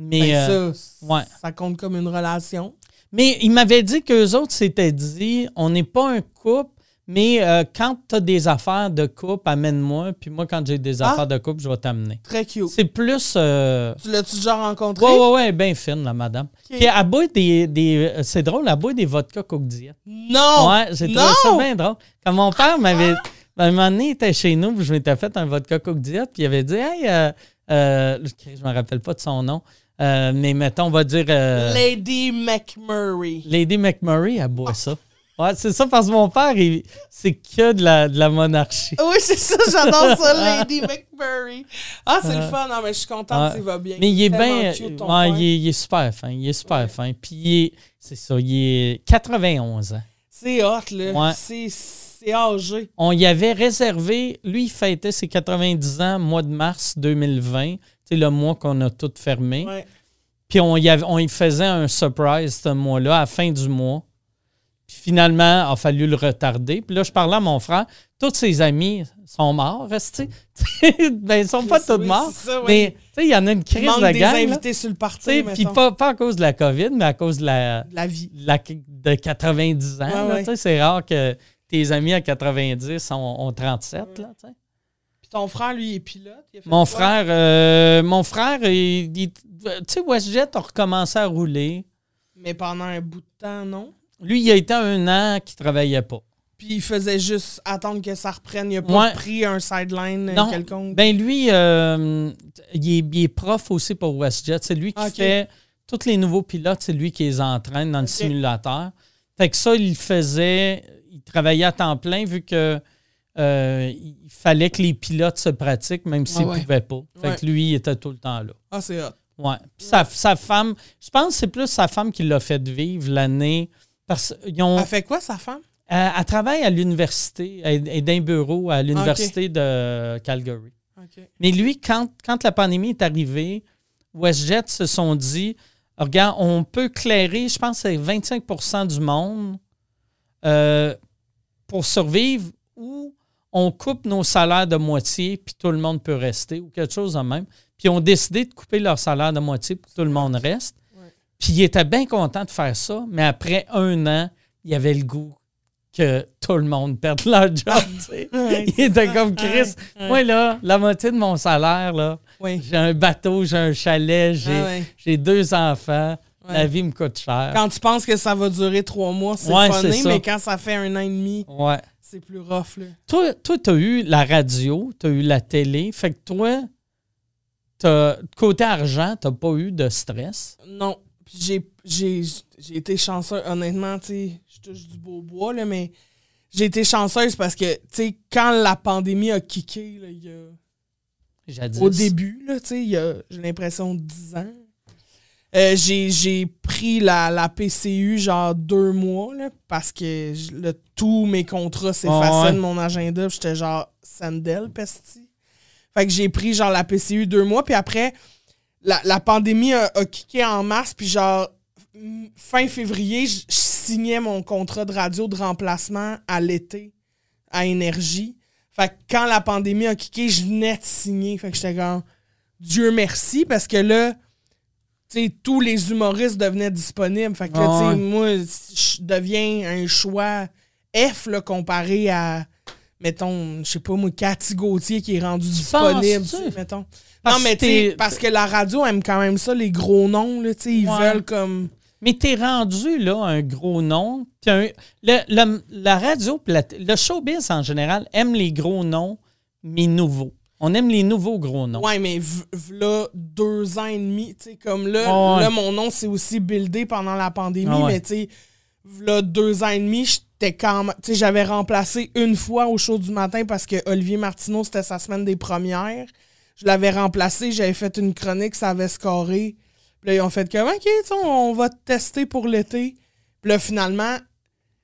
Mais, Ben, euh, ça, ouais. ça compte comme une relation. mais il m'avait dit qu'eux autres s'étaient dit, on n'est pas un couple, Mais euh, quand tu as des affaires de couple, amène-moi. Puis moi, quand j'ai des Ah. affaires de couple, je vais t'amener. Très cute. C'est plus. euh, Tu l'as-tu déjà rencontré? Ouais, ouais, ouais, bien fine, la madame. Ok. Puis elle boit des. des euh, c'est drôle, elle boit des vodka Coke Diet. Non! Ouais, j'ai trouvé ça bien drôle. Quand mon père m'avait. À un moment donné, il était chez nous, puis je m'étais fait un vodka Coke Diet, puis il avait dit Hey, euh, je me rappelle pas de son nom, mais mettons, on va dire. euh, Lady McMurray. Lady McMurray, elle boit ça. Ouais, c'est ça, parce que mon père, il- c'est que de la, de la monarchie. Oui, c'est ça, j'adore ça, Lady McMurray. Ah, c'est le fun. Non, mais je suis contente qu'il va bien. Mais il est bien. ouais, il, est, il est super fin. Il est super Ouais. fin. Puis il est- c'est ça, il est 91 ans. C'est hot, là. Ouais. C'est, c'est âgé. On y avait réservé, lui, il fêtait ses 90 ans, mois de mars 2020. C'est le mois qu'on a tout fermé. Puis on y, avait- on y faisait un surprise ce mois-là, à la fin du mois. Puis finalement, il a fallu le retarder. Puis là, je parlais à mon frère. Tous ses amis sont morts, restés. ben, ils sont pas tous Oui, morts. ça, ouais. Mais tu sais, il y en a une crise manque de des là. invités sur le sais, Puis pas, pas à cause de la COVID, mais à cause de la, La vie. la- de 90 ans. Ouais, ouais. C'est rare que tes amis à 90 ont, ont 37. Là, ton frère, lui, il est pilote. il a fait Mon frère, euh, mon frère, il- il- tu sais, WestJet a recommencé à rouler. Mais pendant un bout de temps, non? Lui, il a été un an qu'il travaillait pas. Puis il faisait juste attendre que ça reprenne. Il a pas Ouais. pris un sideline euh, Non. quelconque. Ben lui, euh, il, est, il est prof aussi pour WestJet. C'est lui qui fait tous les nouveaux pilotes, c'est lui qui les entraîne dans le simulateur. Fait que ça, il faisait, il travaillait à temps plein vu que euh, il fallait que les pilotes se pratiquent, même s'ils ne ouais. pouvaient pas. Fait Ouais. que lui, il était tout le temps là. Ah, c'est hot. Ouais. Puis sa, sa femme, je pense que c'est plus sa femme qui l'a fait vivre l'année. Parce qu'ils ont. Elle fait quoi, sa femme? Elle, elle travaille à l'université, elle est d'un bureau à l'université de Calgary. Mais lui, quand, quand la pandémie est arrivée, WestJet se sont dit Regarde, on peut clairer, je pense que c'est 25% du monde euh, pour survivre ou on coupe nos salaires de moitié puis tout le monde peut rester ou quelque chose de même. Puis ils ont décidé de couper leur salaire de moitié pour que tout le monde reste. Puis il était bien content de faire ça, mais après un an, il avait le goût que tout le monde perde leur job. Ouais, il était comme Chris. Moi, là, la moitié de mon salaire, là, ouais. j'ai un bateau, j'ai un chalet, j'ai Ah ouais. j'ai deux enfants. Ouais. La vie me coûte cher. Quand tu penses que ça va durer trois mois, c'est Ouais, mais quand ça fait un an et demi, c'est plus rough. Là. Toi, toi, tu as eu la radio, tu as eu la télé. Fait que toi, t'as- côté argent, tu pas eu de stress? Non. J'ai, j'ai, j'ai été chanceuse, honnêtement, tu sais, je touche du beau bois, là, mais j'ai été chanceuse parce que, tu sais, quand la pandémie a kické, là, il y a, Jadis. au début, là, tu sais, il y a, j'ai l'impression, 10 ans, euh, j'ai, j'ai pris la, la PCU, genre, deux mois, là, parce que je- le, tous mes contrats s'effaçaient ouais. de mon agenda, j'étais genre, Sandel, pesti. Fait que j'ai pris, genre, la PCU deux mois, puis après, la, la pandémie a, a kické en mars, puis genre, fin février, je signais mon contrat de radio de remplacement à l'été, à Énergie. Fait que quand la pandémie a kické, je venais de signer. Fait que j'étais comme, Dieu merci, parce que là, tu sais, tous les humoristes devenaient disponibles. Fait que là, ouais. moi, je deviens un choix F, là, comparé à, mettons, je sais pas, moi, Cathy Gauthier qui est rendu disponible, mettons. Parce non, mais que tu sais, t'es- parce que la radio aime quand même ça, les gros noms, là, tu sais, ils Ouais. veulent comme... Mais t'es rendu, là, un gros nom. Un- le- le- la radio, le showbiz en général aime les gros noms, mais nouveaux. On aime les nouveaux gros noms. Ouais, mais là, deux ans et demi, tu sais, comme là, là, mon nom s'est aussi buildé pendant la pandémie, ouais. mais tu sais, là, deux ans et demi, j'avais remplacé une fois au show du matin parce que Olivier Martineau, c'était sa semaine des premières. Je l'avais remplacé, j'avais fait une chronique, ça avait scoré. Puis là, ils ont fait comme, OK, on va te tester pour l'été. Puis là, finalement,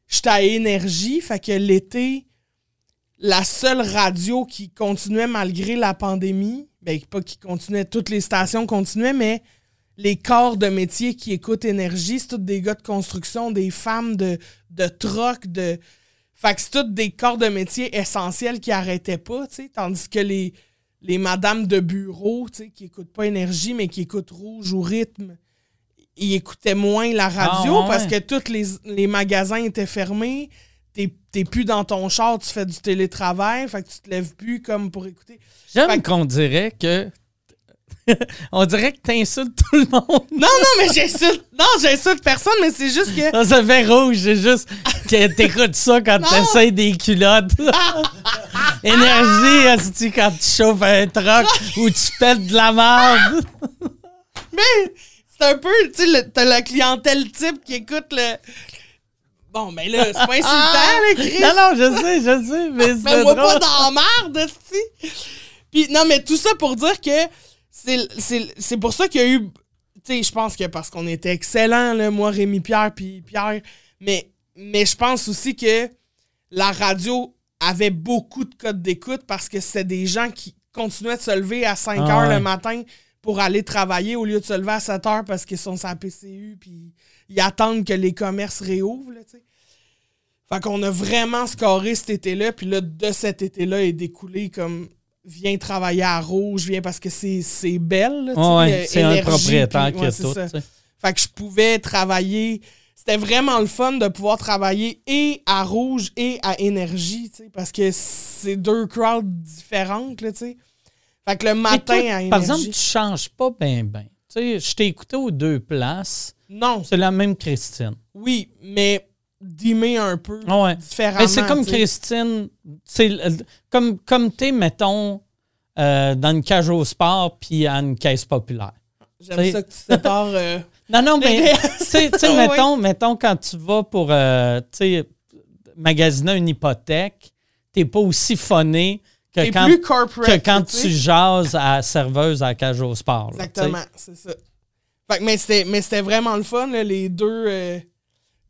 j'étais à énergie, fait que l'été, la seule radio qui continuait malgré la pandémie, ben pas qui continuait, toutes les stations continuaient, mais les corps de métier qui écoutent énergie, c'est tous des gars de construction, des femmes de, de troc, de. Fait que c'est tous des corps de métier essentiels qui arrêtaient pas, tu sais, tandis que les, les madames de bureau, tu sais, qui écoutent pas énergie, mais qui écoutent rouge ou rythme, ils écoutaient moins la radio Ah, ouais, parce que tous les, les magasins étaient fermés t'es plus dans ton char, tu fais du télétravail, fait que tu te lèves plus comme pour écouter. J'aime qu'on dirait que. On dirait que t'insultes tout le monde. Non, non, mais j'insulte. Non, j'insulte personne, mais c'est juste que. Ça, ça fait rouge, c'est juste que t'écoutes ça quand Non. t'essayes des culottes. Énergie, asti, quand tu chauffes un truck ou tu pètes de la merde. Mais c'est un peu, tu sais, t'as la clientèle type qui écoute le. Bon, ben là, c'est pas insultant, là, Chris. Non, non, je sais, je sais, mais c'est Mais moi drôle. pas dans la merde. Puis non, mais tout ça pour dire que c'est- pour ça qu'il y a eu. Tu sais, je pense que parce qu'on était excellents, là, moi, Rémi Pierre, puis Pierre. Mais, mais je pense aussi que la radio avait beaucoup de codes d'écoute parce que c'était des gens qui continuaient de se lever à 5 Ah heures ouais. le matin pour aller travailler au lieu de se lever à 7 heures parce qu'ils sont sur la PCU puis ils attendent que les commerces réouvrent, là. Fait qu'on a vraiment scoré cet été-là, puis là, de cet été-là est découlé comme viens travailler à Rouge, viens parce que c'est belle. Ouais, c'est un propriétaire qui a tout. ça. Fait que je pouvais travailler. C'était vraiment le fun de pouvoir travailler et à Rouge et à Énergie, parce que c'est deux crowds différentes, là. Fait que le matin toi, à Énergie. Par exemple, tu changes pas bien, bien. Tu sais, je t'ai écouté aux deux places. Non, C'est la même Christine. oui, mais dimmer un peu Ah ouais. différemment. Mais c'est comme. Christine, euh, comme, comme t'es, mettons, euh, dans une cage au sport puis à une caisse populaire. J'aime ça que tu sépares. euh, Non, non, mais tu sais, mettons, mettons, quand tu vas pour euh, magasiner une hypothèque, t'es pas aussi phoné que quand, plus que quand tu jases à la serveuse à la cage au sport. Exactement, c'est ça. Fait que, mais c'était mais c'était vraiment le fun, là, les deux.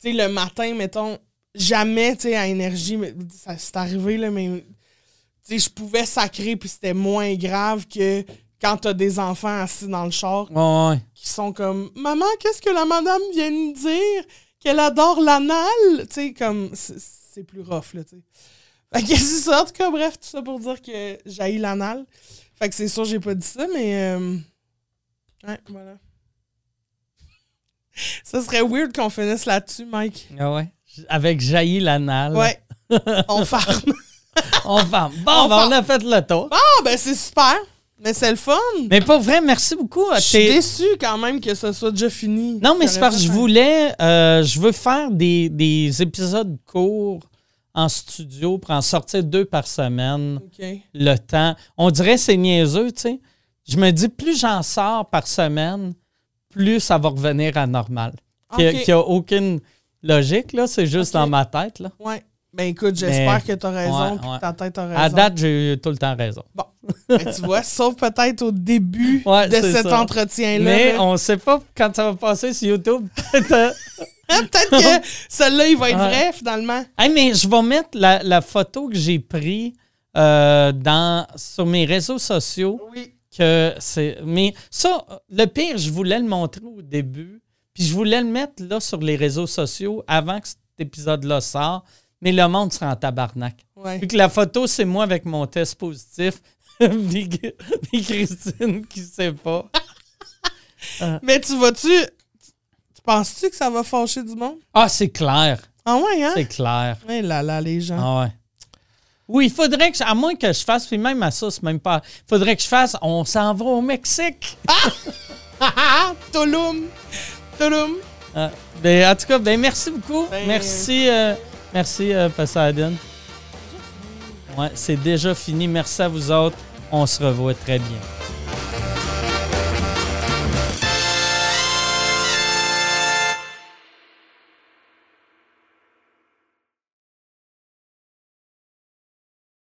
Tu sais, le matin, mettons, jamais, tu sais, à énergie, mais ça c'est arrivé, là, mais. Tu sais, je pouvais sacrer, puis c'était moins grave que quand t'as des enfants assis dans le char Ouais, ouais. qui sont comme Maman, qu'est-ce que la madame vient de me dire? Qu'elle adore l'anal? Tu sais, comme. C'est c'est plus rough, là, tu sais. Fait que c'est ça, en tout cas, bref, tout ça pour dire que j'ai l'anal. Fait que c'est sûr, j'ai pas dit ça, mais. euh, Ouais, voilà. Ça serait weird qu'on finisse là-dessus, Mike. Ah ouais? Avec jaillit l'anal. Ouais. On farme. On va. Bon, On ben, on a fait le tour. Ah, ben c'est super. Mais c'est le fun. Mais pour vrai, merci beaucoup. Je suis déçu quand même que ce soit déjà fini. Non, mais c'est parce que je voulais. euh, je veux faire des, des épisodes courts en studio pour en sortir deux par semaine. OK. Le temps. On dirait que c'est niaiseux, tu sais. Je me dis, plus j'en sors par semaine, plus ça va revenir à normal. Qui Ok. n'y a, aucune logique, là. C'est juste dans ma tête, là. Ouais. Ben écoute, j'espère que t'as raison, ouais, puis ouais. que ta tête a raison. À date, j'ai eu tout le temps raison. Ben, tu vois, sauf peut-être au début Ouais, de cet entretien-là. Mais là. on sait pas quand ça va passer sur YouTube. Peut-être, Peut-être que celui-là, il va être vrai, finalement. Hey, mais je vais mettre la, la photo que j'ai prise euh, dans, sur mes réseaux sociaux. Oui. Que c'est, mais ça, le pire, je voulais le montrer au début. Puis je voulais le mettre là sur les réseaux sociaux avant que cet épisode-là sorte. Mais le monde sera en tabarnak. Ouais. Vu que la photo, c'est moi avec mon test positif. puis, Christine qui sait pas. Mais tu vas-tu. Tu penses-tu que ça va fâcher du monde? Ah, c'est clair. Ah ouais, hein? C'est clair. Eh là là, les gens. Ah ouais. Oui, il faudrait que, je- à moins que je fasse, puis même à ça, c'est même pas. Il faudrait que je fasse, on s'en va au Mexique. Ah, Tulum! Tulum! Ah, ben, en tout cas, ben, merci beaucoup. Ben, merci, euh, merci, euh, Poseidon. Ouais, c'est déjà fini. Merci à vous autres. On se revoit très bien.